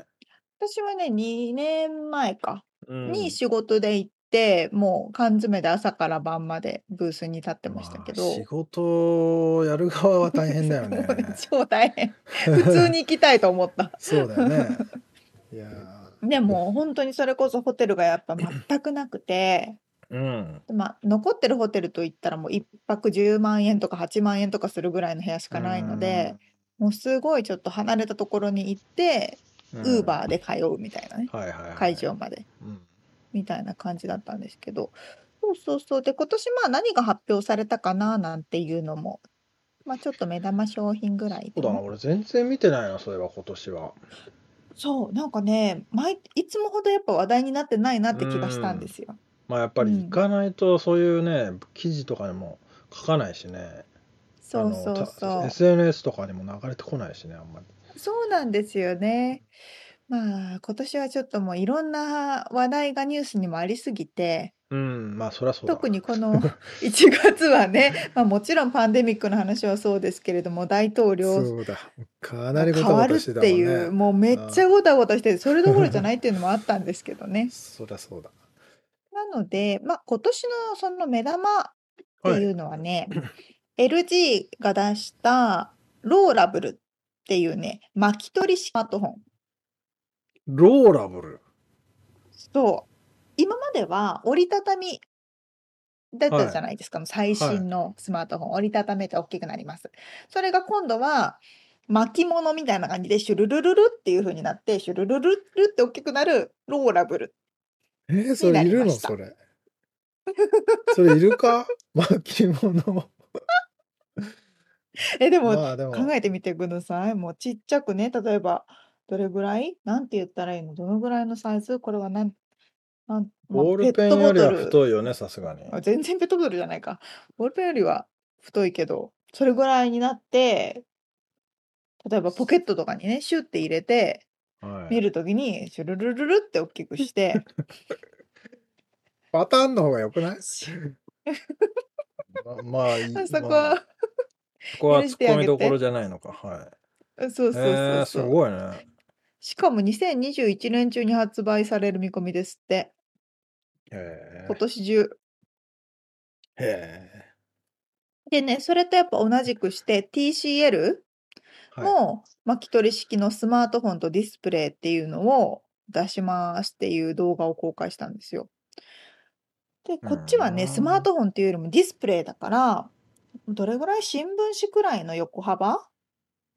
私はね、2年前か、うん。に仕事で行って、もう缶詰で朝から晩までブースに立ってましたけど。まあ仕事をやる側は大変だよね。もうね超大変。普通に行きたいと思った。そうだよね。いやでも本当にそれこそホテルがやっぱ全くなくて、ーうん。まあ、残ってるホテルといったらもう1泊10万円とか8万円とかするぐらいの部屋しかないので、もうすごいちょっと離れたところに行って、ウーバーで、で通うみたいなね、はいはいはい、会場まで。うん。みたいな感じだったんですけど、そうそうそう。で、今年まあ何が発表されたかななんていうのも、まあちょっと目玉商品ぐらいそうだな。俺全然見てないなそういえば今年は。そう、なんかね、毎、いつもほどやっぱ話題になってないなって気がしたんですよ。まあやっぱりうん。行かないとそういうね、記事とかにも書かないしね。そうそうそう。SNS とかにも流れてこないしねあんまりそうなんですよね。まあ今年はちょっともういろんな話題がニュースにもありすぎて、うんまあそりゃそうだ特にこの 1月はね、まあもちろんパンデミックの話はそうですけれども、大統領そうだ。かなりご変わるったごたしてたもんていう、ねもうめっちゃごたごたしてて、それどころじゃないっていうのもあっ たんですけどね。そりゃそうだ。なので、まあ今年のその目玉ってはい。いうのはね、LG が出したローラブルっていうね、巻き取りスマートフォン。ローラブルそう。今までは折りたたみだったじゃないですか、最新のスマートフォン。折りたためて大きくなります。それが今度は巻物みたいな感じでシュルルルルっていう風になって、シュルルルルって大きくなるローラブル。えー、それいるの？それそれいるか？巻物え、でもまあでも。考えてみてください。もうちっちゃくね、例えばどれぐらい？なんて言ったらいいの？どのぐらいのサイズ？これはなん、なん、まあボールペンよりは太いよねさすがに。あ全然ペットボトルじゃないか。ボールペンよりは太いけど、それぐらいになって、例えばポケットとかにね、シュッて入れて、はい。見るときに、シュルルルルって大きくして、パターンの方が良くない？ままあいい。そこ。まあ。は、そこは突どころじゃないのか。はい。そうそうそうえー、すそう。ごいね。しかも2021年中に発売される見込みですって。へ今年中。え。へでね、それとやっぱ同じくして TCL。も巻き取り式のスマートフォンとディスプレイっていうのを出しますっていう動画を公開したんですよ。で、こっちはね、スマートフォンっていうよりもディスプレイだから、どれぐらい新聞紙くらいの横幅？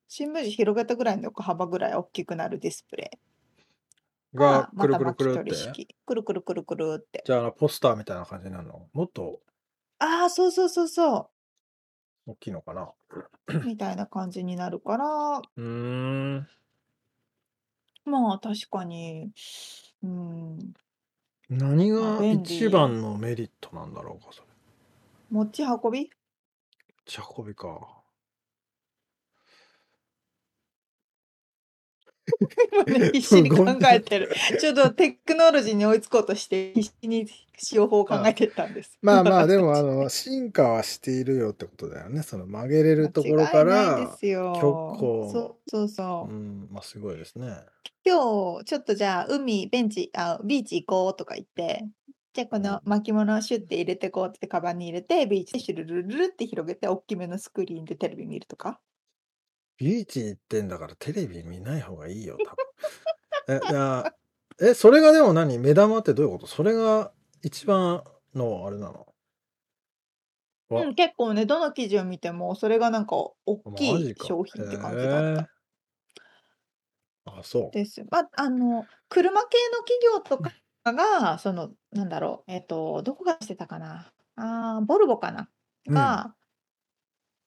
新聞紙広げたぐらいの横幅ぐらい大きくなるディスプレイがが、くるくるくるって？式。くるくるくるくるって。じゃあポスターみたいな感じになるの？もっと？ああ、そうそうそうそ大きいのかな？う。みたいな感じになるから、うーん。まあ確かに、うん、何が一番のメリットなんだろうか、それ。持ち運び？持ち運びか。今ね、必死に考えてる。ちょっとテクノロジーに追いつこうとして、必死に使用法を考えてたんです。まあまあ、でも、あの、進化はしているよってことだよね。その曲げれるところからで、すよ。結構そうそうそうう。ん、まあすごいですね。今日、ちょっとじゃあ、海、ベンチ、あ、ビーチ行こうとか言って、じゃあこの巻物をシュッて入れてこうってカバンに入れて、ビーチでシュルルルルって広げて、大きめのスクリーンでテレビ見るとか？ビーチ行ってんだからテレビ見ない方がいいよ、多分。え、いや、え、それがでも何？目玉ってどういうこと？それが一番のあれなの？わうん、結構ね、どの記事を見ても、それがなんか大きい商品って感じだった。あ、そう。です。まあ、あの、車系の企業とかが、その、なんだろう、えっと、どこがしてたかな。あーボルボかな。うんが、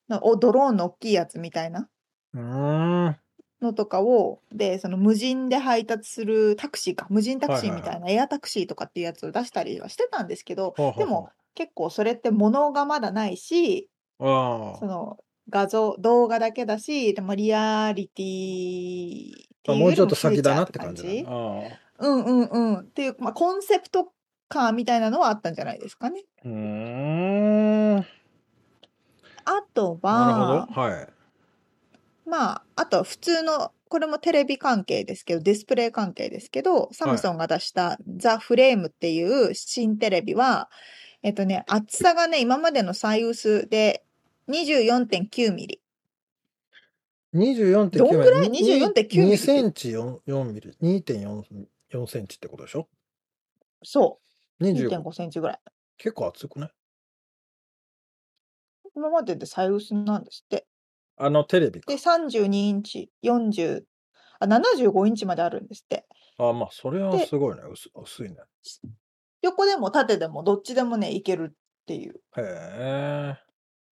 のおドローンの大きいやつみたいなうーん。のとかを、で、その無人で配達するタクシーか、無人タクシーみたいなエアタクシーとかっていうやつを出したりはしてたんですけど、ほうほうほうでも結構それって物がまだないし、あその画像、動画だけだし、でもリアリティってあ。いうよりもうちょっとフューチャー先だなって感じ感だな。ああ。うんうんうん。っていう、まあ、コンセプト感みたいなのはあったんじゃないですかね。うーん。あとなは、るほど。はい。まあ、あとは普通の、これもテレビ関係ですけど、ディスプレイ関係ですけど、サムソンが出したザ・フレームっていう新テレビは、えっとね、厚さがね、今までの最薄で24.9ミリ。24.9どんぐらい？に ?24.9 ミリって2センチ 4, 4ミリ。2.4 4センチってことでしょ？そう。?25。2.5センチぐらい。結構厚くない？今までで最薄なんですって。あのテレビかで、。32インチ、40、あ、75インチまであるんですって。あ、まあ、それはですごいね。薄薄いね。横でも縦でもどっちでもね、いけるっていう。へえ。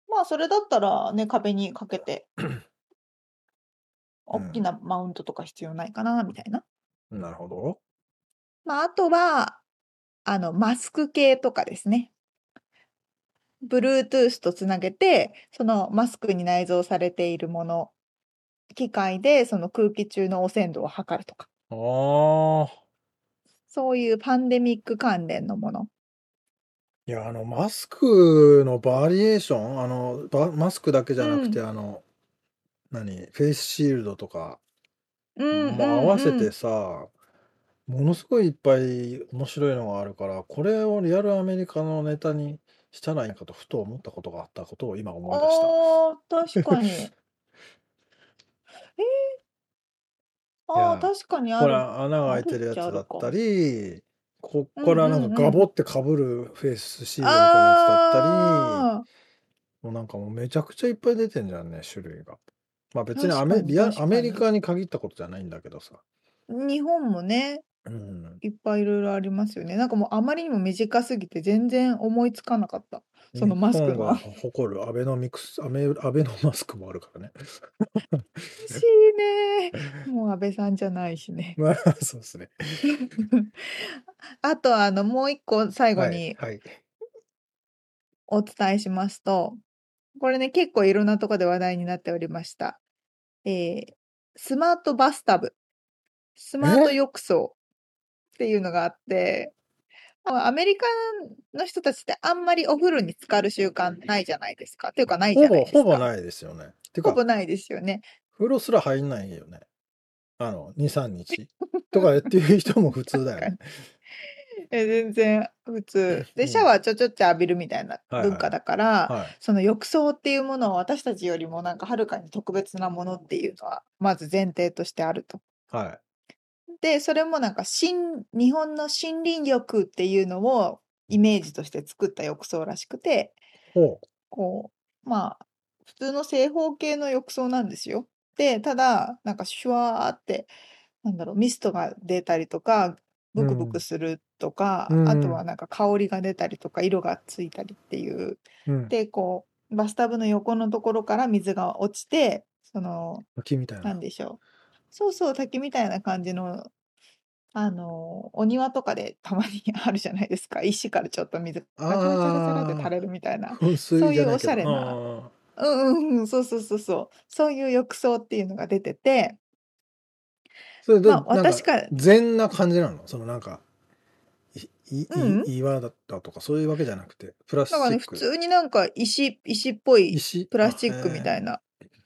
まあ、それだったらね、壁にかけて、大きうんなマウントとか必要ないかな、みたいな。なるほど。まあ、あとは、あの、マスク系とかですね。Bluetooth とつなげて、そのマスクに内蔵されているもの、機械でその空気中の汚染度を測るとか、ああ。そういうパンデミック関連のもの。いや、あの、マスクのバリエーション、あの、バマスクだけじゃなくて、あの、何、フェイスシールドとか、うんうんうんわせてさ、ものすごいいっぱい面白いのがあるから、これをリアルアメリカのネタにしたらいいかとふと思ったことがあったことを今思い出した。ああ、確かに。えー、ああ、確かにあこれる。穴が開いてるやつだったり、こうんこれはなんうんうんかガボって被るフェイスシールドみたいなやつだったり、あもうなんかもうめちゃくちゃいっぱい出てんじゃんね、種類が。まあ別にアメにリアメリカに限ったことじゃないんだけどさ。あ、日本もね、うん。いっぱいいろいろありますよね。なんかもうあまりにも短すぎて全然思いつかなかった。そのマスクがが。誇るアベノミクス、アメアベノマスクもあるからね。嬉しいね。もう安倍さんじゃないしね。まあそうですね。あとあのもう一個最後はいにはい。お伝えしますと、これね結構いろんなところで話題になっておりました。えースマートバスタブ。スマート浴槽っていうのがあって、まあアメリカの人たちってあんまりお風呂に浸かる習慣ないじゃないですか。っていうかないじほぼ、ゃないですか。ほぼないですよね。てか、ほぼないですよね。風呂すら入んないよね。あの、2、3日。とかっていう人も普通だよね。え全然普通。うで、んシャワーちょちょって浴びるみたいな文化だから、はい。その浴槽っていうものを私たちよりもなんかはるかに特別なものっていうのはまず前提としてあると。はい。で、それもなんか新、日本の森林浴っていうのをイメージとして作った浴槽らしくて、ほこう、まあ、普通の正方形の浴槽なんですよ。で、ただ、なんかシュワーって、なんだろう、ミストが出たりとか、ブクブクするとか、うんあとはなんか香りが出たりとか、色がついたりっていう。う。うん。で、こう、バスタブの横のところから水が落ちて、その、木みたいな。なんでしょう。そうそう、滝みたいな感じの、あの、お庭とかでたまに あるじゃないですか。石からちょっと水があーチャラチャ垂れるみたいな。そういうおしゃれなあうんうんうん、そうそうそうそう。そういう浴槽っていうのが出てて、ーそれど、まあなんか私から禅な感じなの？そのなんか、い、い、うんい岩だったとかそういうわけじゃなくて、プラスからね、ック。普通になんか石、石っぽい石？プラスチックみたいな。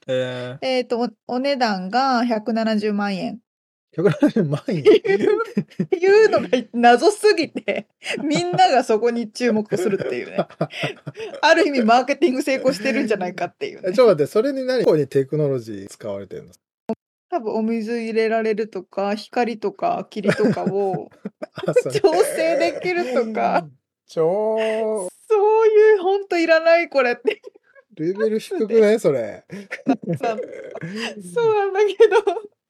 な。えー、えっと、お、お値段が170万円。170万円？っていうのが謎すぎて、みんながそこに注目するっていうね。ある意味マーケティング成功してるんじゃないかっていうねえちょっ。と待って、それに何にテクノロジー使われてるの？多分お水入れられるとか、光とか霧とかを 調整できるとか、超、そういうほんといらないこれってレベル低くない？それ。さ そうなんだけど、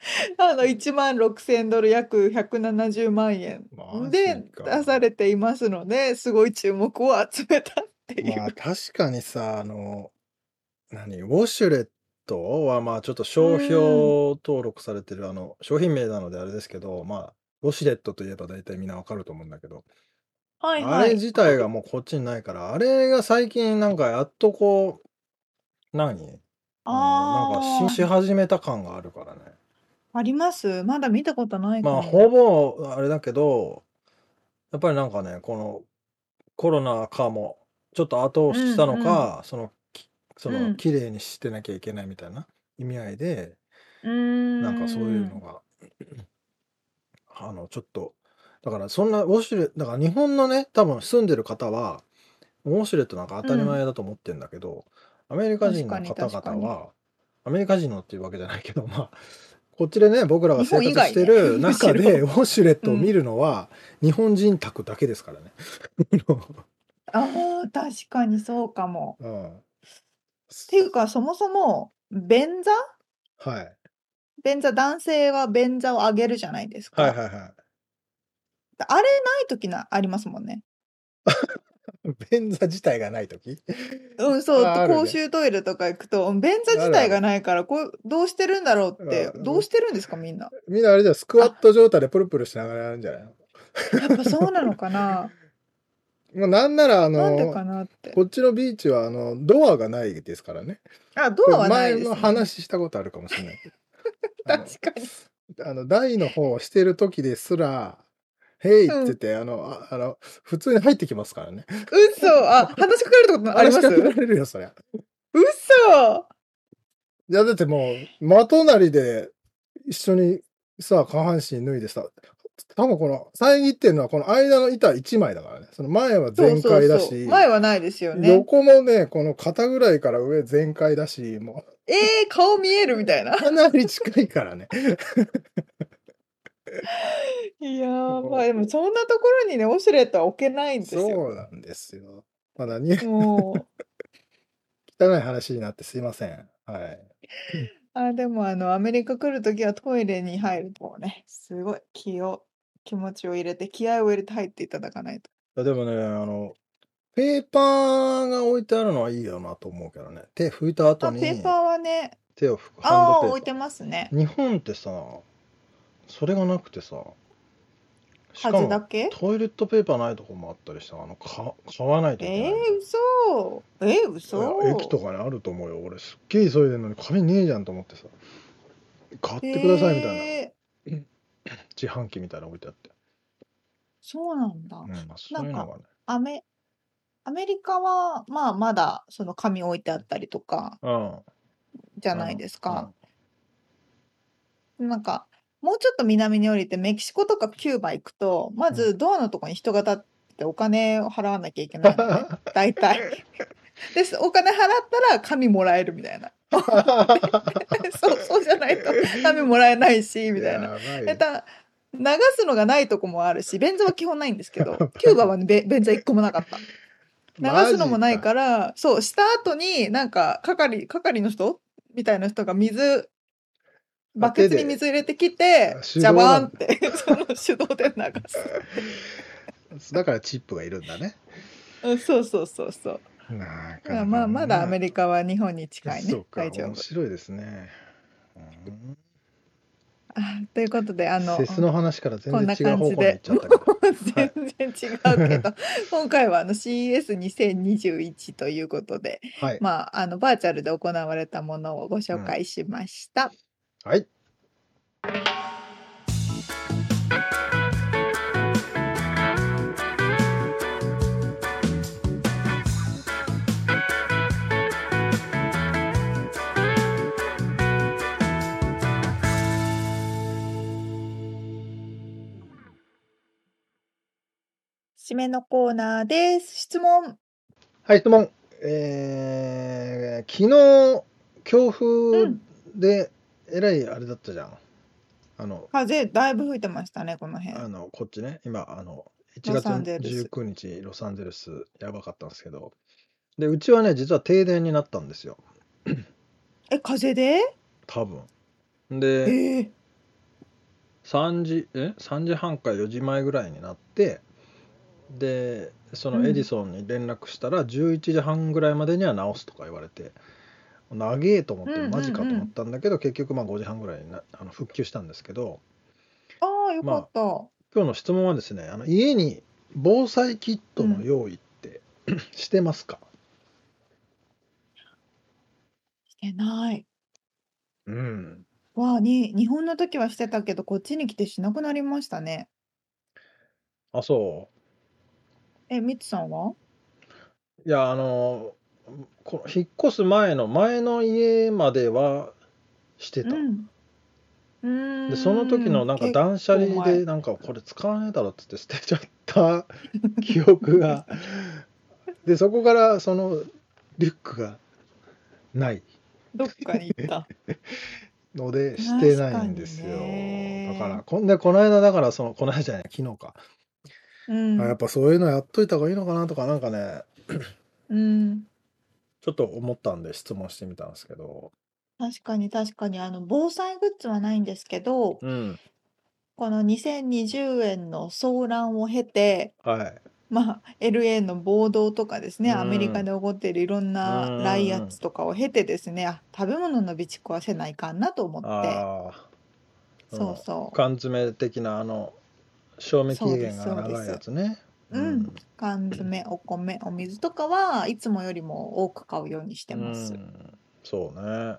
あの、1万6000ドル約170万円でか出されていますので、すごい注目を集めたっていう。まあ確かにさ、あの、何、ウォシュレットはまあちょっと商標登録されてる、あの、商品名なのであれですけど、まあ、ウォシュレットといえば大体みんなわかると思うんだけど、はいはい。あれ自体がもうこっちにないから、あれが最近なんかやっとこう、何？あのなんかししー始めた感があるからね。あります？まだ見たことないかも。まあほぼあれだけど、やっぱりなんかね、このコロナ禍もちょっと後押ししたのか、その、きそうのん綺麗にしてなきゃいけないみたいな意味合いで、う。なんかそういうのが、あの、ちょっと、だからそんなウォシュレット、だから日本のね、多分住んでる方は、ウォシュレットなんか当たり前だと思ってんだけど、アメリカ人の確かに方確かに々は、アメリカ人のっていうわけじゃないけど、まあ、こっちでね、僕らが生活してるね中で、ウォシュレットを見るのは、日本人宅だけですからね。ああ、確かにそうかも。うん。っていうか、そもそも、便座？はい。便座、男性は便座をあげるじゃないですか。はいはいはい。あれない時な、ありますもんね。便座自体がないときうん、そう、ああるね公衆トイレとか行くと、便座自体がないから、こう、どうしてるんだろうってう、んどうしてるんですか、みんな？みんなあれじゃんスクワット状態でプルプルしながらやるんじゃないの？やっぱそうなのかな もうなんなら、あのなんでか、なって。こっちのビーチは、あの、ドアがないですからね。あ、ドアはないです、前のね。話したことあるかもしれない確かに。あの、台の方をしてる時ですら、ヘイって言って、あの、ああの、普通に入ってきますからね。嘘あ、話しかけられたことあります？話しかけられるよ、そりゃ。嘘いや、だってもう、真隣で一緒にさ、下半身脱いでさ、多分この、遮ってるのはこの間の板1枚だからね。その前は全開だし、そうそうそう前はないですよね。横もね、この肩ぐらいから上全開だし、もえー、顔見えるみたいなう。かなり近いからね。いやー、まあでもそんなところにね、ウォシュレットは置けないんですよ。そうなんですよ。まだにもう、汚い話になってすいません。はい。あ、でもあの、アメリカ来るときはトイレに入るとね、すごい気を、気持ちを入れて、気合を入れて入っていただかないと。いやでもね、あの、ペーパーが置いてあるのはいいよなと思うけどね。手拭いた後あ、にペーパーはね、手を拭くああ、ハンドペーパー。置いてますね。日本ってさ、それがなくてさ、しかだけ？トイレットペーパーないとこもあったりしたあのか買わないといけないえー、嘘。えー、嘘。駅とかにあると思うよ。俺すっげえ急いでるのに紙ねえじゃんと思ってさ。買ってくださいみたいな、えー。自販機みたいなの置いてあって。そうなんだ。うん、まあ、そういうのがね。アメ、アメリカは、まあ、まだ、その紙置いてあったりとか、うん。じゃないですか。なんか、もうちょっと南に降りて、メキシコとかキューバ行くと、まずドアのとこに人が立ってお金を払わなきゃいけないのね。大体。です。お金払ったら紙もらえるみたいな。そう、そうじゃないと紙もらえないし、みたいな。い流すのがないとこもあるし、便座は基本ないんですけど、キューバはね、べ便座一個もなかった。流すのもないから、そう、した後になんか、係、係の人？みたいな人が水、バケツに水入れてきて、ジャバーンなんって、その手動で流す。だからチップがいるんだね。うんそうそうそうそう。なだかからまあ、まだアメリリカは日本に近いねそう。か、大丈夫。面白いですね。うんあということで、あの、セスの話から全然違う方向に行っちゃったけど。全然違うけど、今回はあの CES2021 ということで、はい。まあ、あのバーチャルで行われたものをご紹介しました。はい。締めのコーナーです。質問。はい、質問。えー、昨日、強う風ん。で、えらいあれだったじゃん。あの、風だいぶ吹いてましたね、この辺。あの、こっちね、今、あの、1ロ月サンゼルス19日、ロサンゼルス、やばかったんですけど、で、うちはね、実は停電になったんですよ、え、風で？多分。えで、ー、3時、え ?3 時半か4時前ぐらいになって、で、そうのエディん。ソンに連絡したら、11時半ぐらいまでには直すとか言われて、長えと思って、うんマジかと思っ。たんだけど、結局まあ5時半ぐらいになあの復旧したんですけど、ああ、よかまあ、った。今日の質問はですね、あの家に防災キットのうん。用意って してますか？してない。うん。わあ、に、日本の時はしてたけど、こっちに来てしなくなりましたね。あ、そう。え、ミツさんは？いや、あの、この引っ越す前の前の家まではしてた。で、その時のなんか結断捨構離で前。なんかこれ使わねえだろっつって捨てちゃった記憶が。で、そこからそのリュックがないどっかに行った。のでしてないんですよ。だから、ね。こんで、この間だからその、この間じゃない、昨日か。うあ、やっん。ぱそういうのやっといた方がいいのかなとか、なんかね、うん。ちょっと思ったんで質問してみたんですけど。確かに確かに、あの、防災グッズはないんですけど、うん。この2020円の騒乱を経て、はい。まあ、LA の暴動とかですうね、アメリカん。で起こっているいろんうなライアッん。ツとかを経てですね、あ、食べ物の備蓄はせないかんなと思って、ああ、う。そうんそ缶詰的なあの、賞う、味期そうです、限が長いやそうです。つね。ううん。ん。缶詰、お米、お水とかはいつもよりも多く買うようにしてうます。ん。そうね。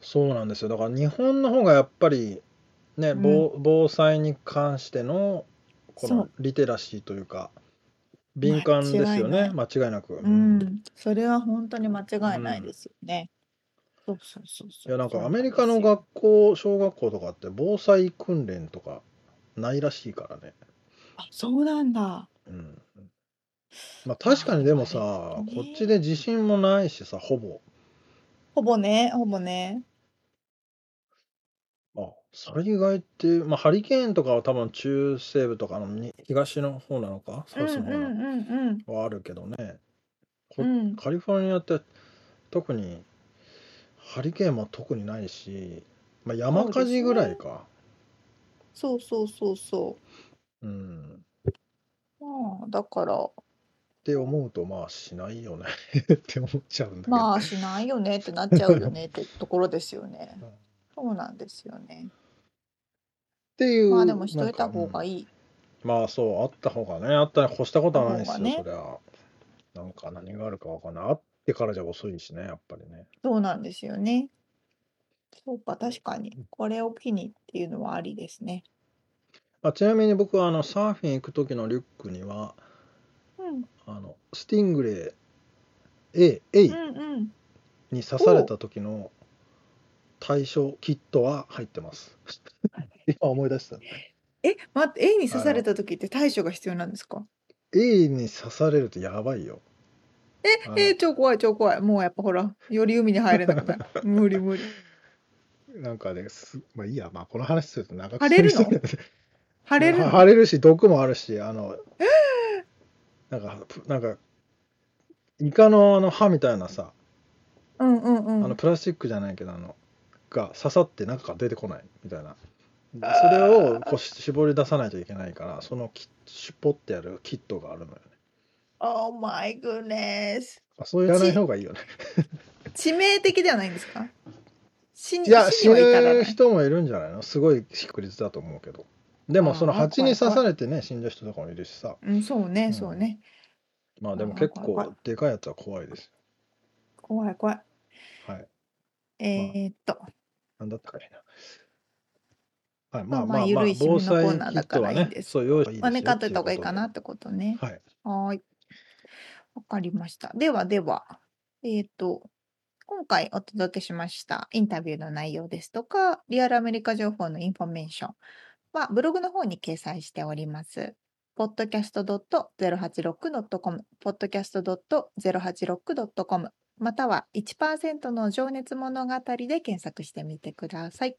そうなんですよ。だから日本の方がやっぱりね、うん。防、防災に関してのこの。リテラシーというか、敏間感ですよね。違いない。間違いなく。ううん。ん。それは本当に間違ういないでん。すよね。そうそうそういや、そう。なんかアメリカの。学校、小学校とかって防災訓練とかないらしいからね。あ、そうなんだ。うん。まあまあ、確かにでもさ、こっちね。で地震もないしさ、ほぼ。ほぼね、ほぼね。あ、災害って、まあハリケーンとかは多分中西部とかのに東の方なのか、うんうサウスの方なのんうんうん。はあるけどね。うこ、ん。カリフォルニアって特にハリケーンも特にないし、まあ山そうです火事ぐらいね。か。そうそうそうそうん。う。まあ、だから、って思うとまあしないよね って思っちゃうんだけど。まあ、しないよねってなっちゃうよねってところですよね。うんっそうなんですよね。ていまあ、でもう、しといた。方がいい。まあそう、あった方がね、あったに越したことたはないですよ、そ方がね。りゃ。なんか何があるかわかんない。あってからじゃ遅いしね、やっぱりね。そうなんですよね。そうか、確かに。これを機にっていうのはありですね。あちなみに僕はあのサーフィン行く時のリュックにはうん。あのスティングレイ A、A うんうん。に刺された時の対処キットは入ってます。今思い出した。え、待って、A に刺された時って対処が必要なんですか？A に刺されるとやばいよ。え、え、超怖い、超怖い。もうやっぱほら、より海に入れなくなる。無理無理。なんかね、すまあいいや、まあこの話すると長く腫れるの？腫れるの？腫れるし、毒もあるし、あの、なんか、ぷなんか、イカのあの歯みたいなさ、うんうんうん。あのプラスチックじゃないけど、あの、が刺さって中から出てこないみたいな。でそれをこうし絞り出さないといけないから、そのキシュポってやるキットがあるのよね。Oh my goodness. あそうやらない方がいいよね。致命的ではないんですか？死にいや、死ぬい。人もいるんじゃないの？すごい確率だと思うけど。でも、その蜂に刺されてね、死んだ人とかもいるしさ。うん、そうね、うんそうね。まあでも結怖い怖構でかいやつは怖いです怖い怖い。よ。はい。えーっと、なんだったかいな。はい、まあまあまあまあ、まあ緩い防災締めのコーナーキだかットはいね、らいですそう用意いいですよまあね、買っといた方がいいかなってことね。はい。はーい。わかりました。ではでは、えーっと、今回お届けしましたインタビューの内容ですとか、リアルアメリカ情報のインフォメーションはブログの方に掲載しております。podcast.086.com、podcast.086.com、または1%の情熱物語で検索してみてください。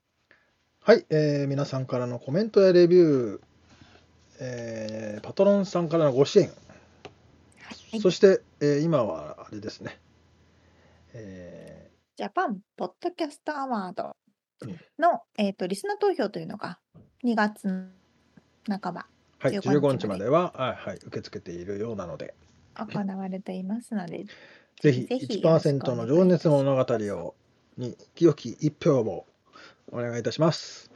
はい、えー皆さんからのコメントやレビュー、えーパトロンさんからのご支援、はいそして、えー今はあれですね、えジャパンポッドキャストアワードうんの、えー、とリスナー投票というのが2月の半ばーはい、15 15日までは、はいはい、受け付けているようなので、行われていますので、ぜひぜひよろしく1%お願いの情熱物語をに清き一票をお願いいたします。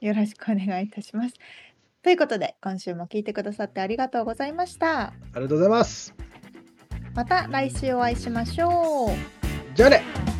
よろしくお願いいたします。ということで今週も聞いてくださってありがとうございました。ありがとうございます。また来週お会いしましょう。じゃあね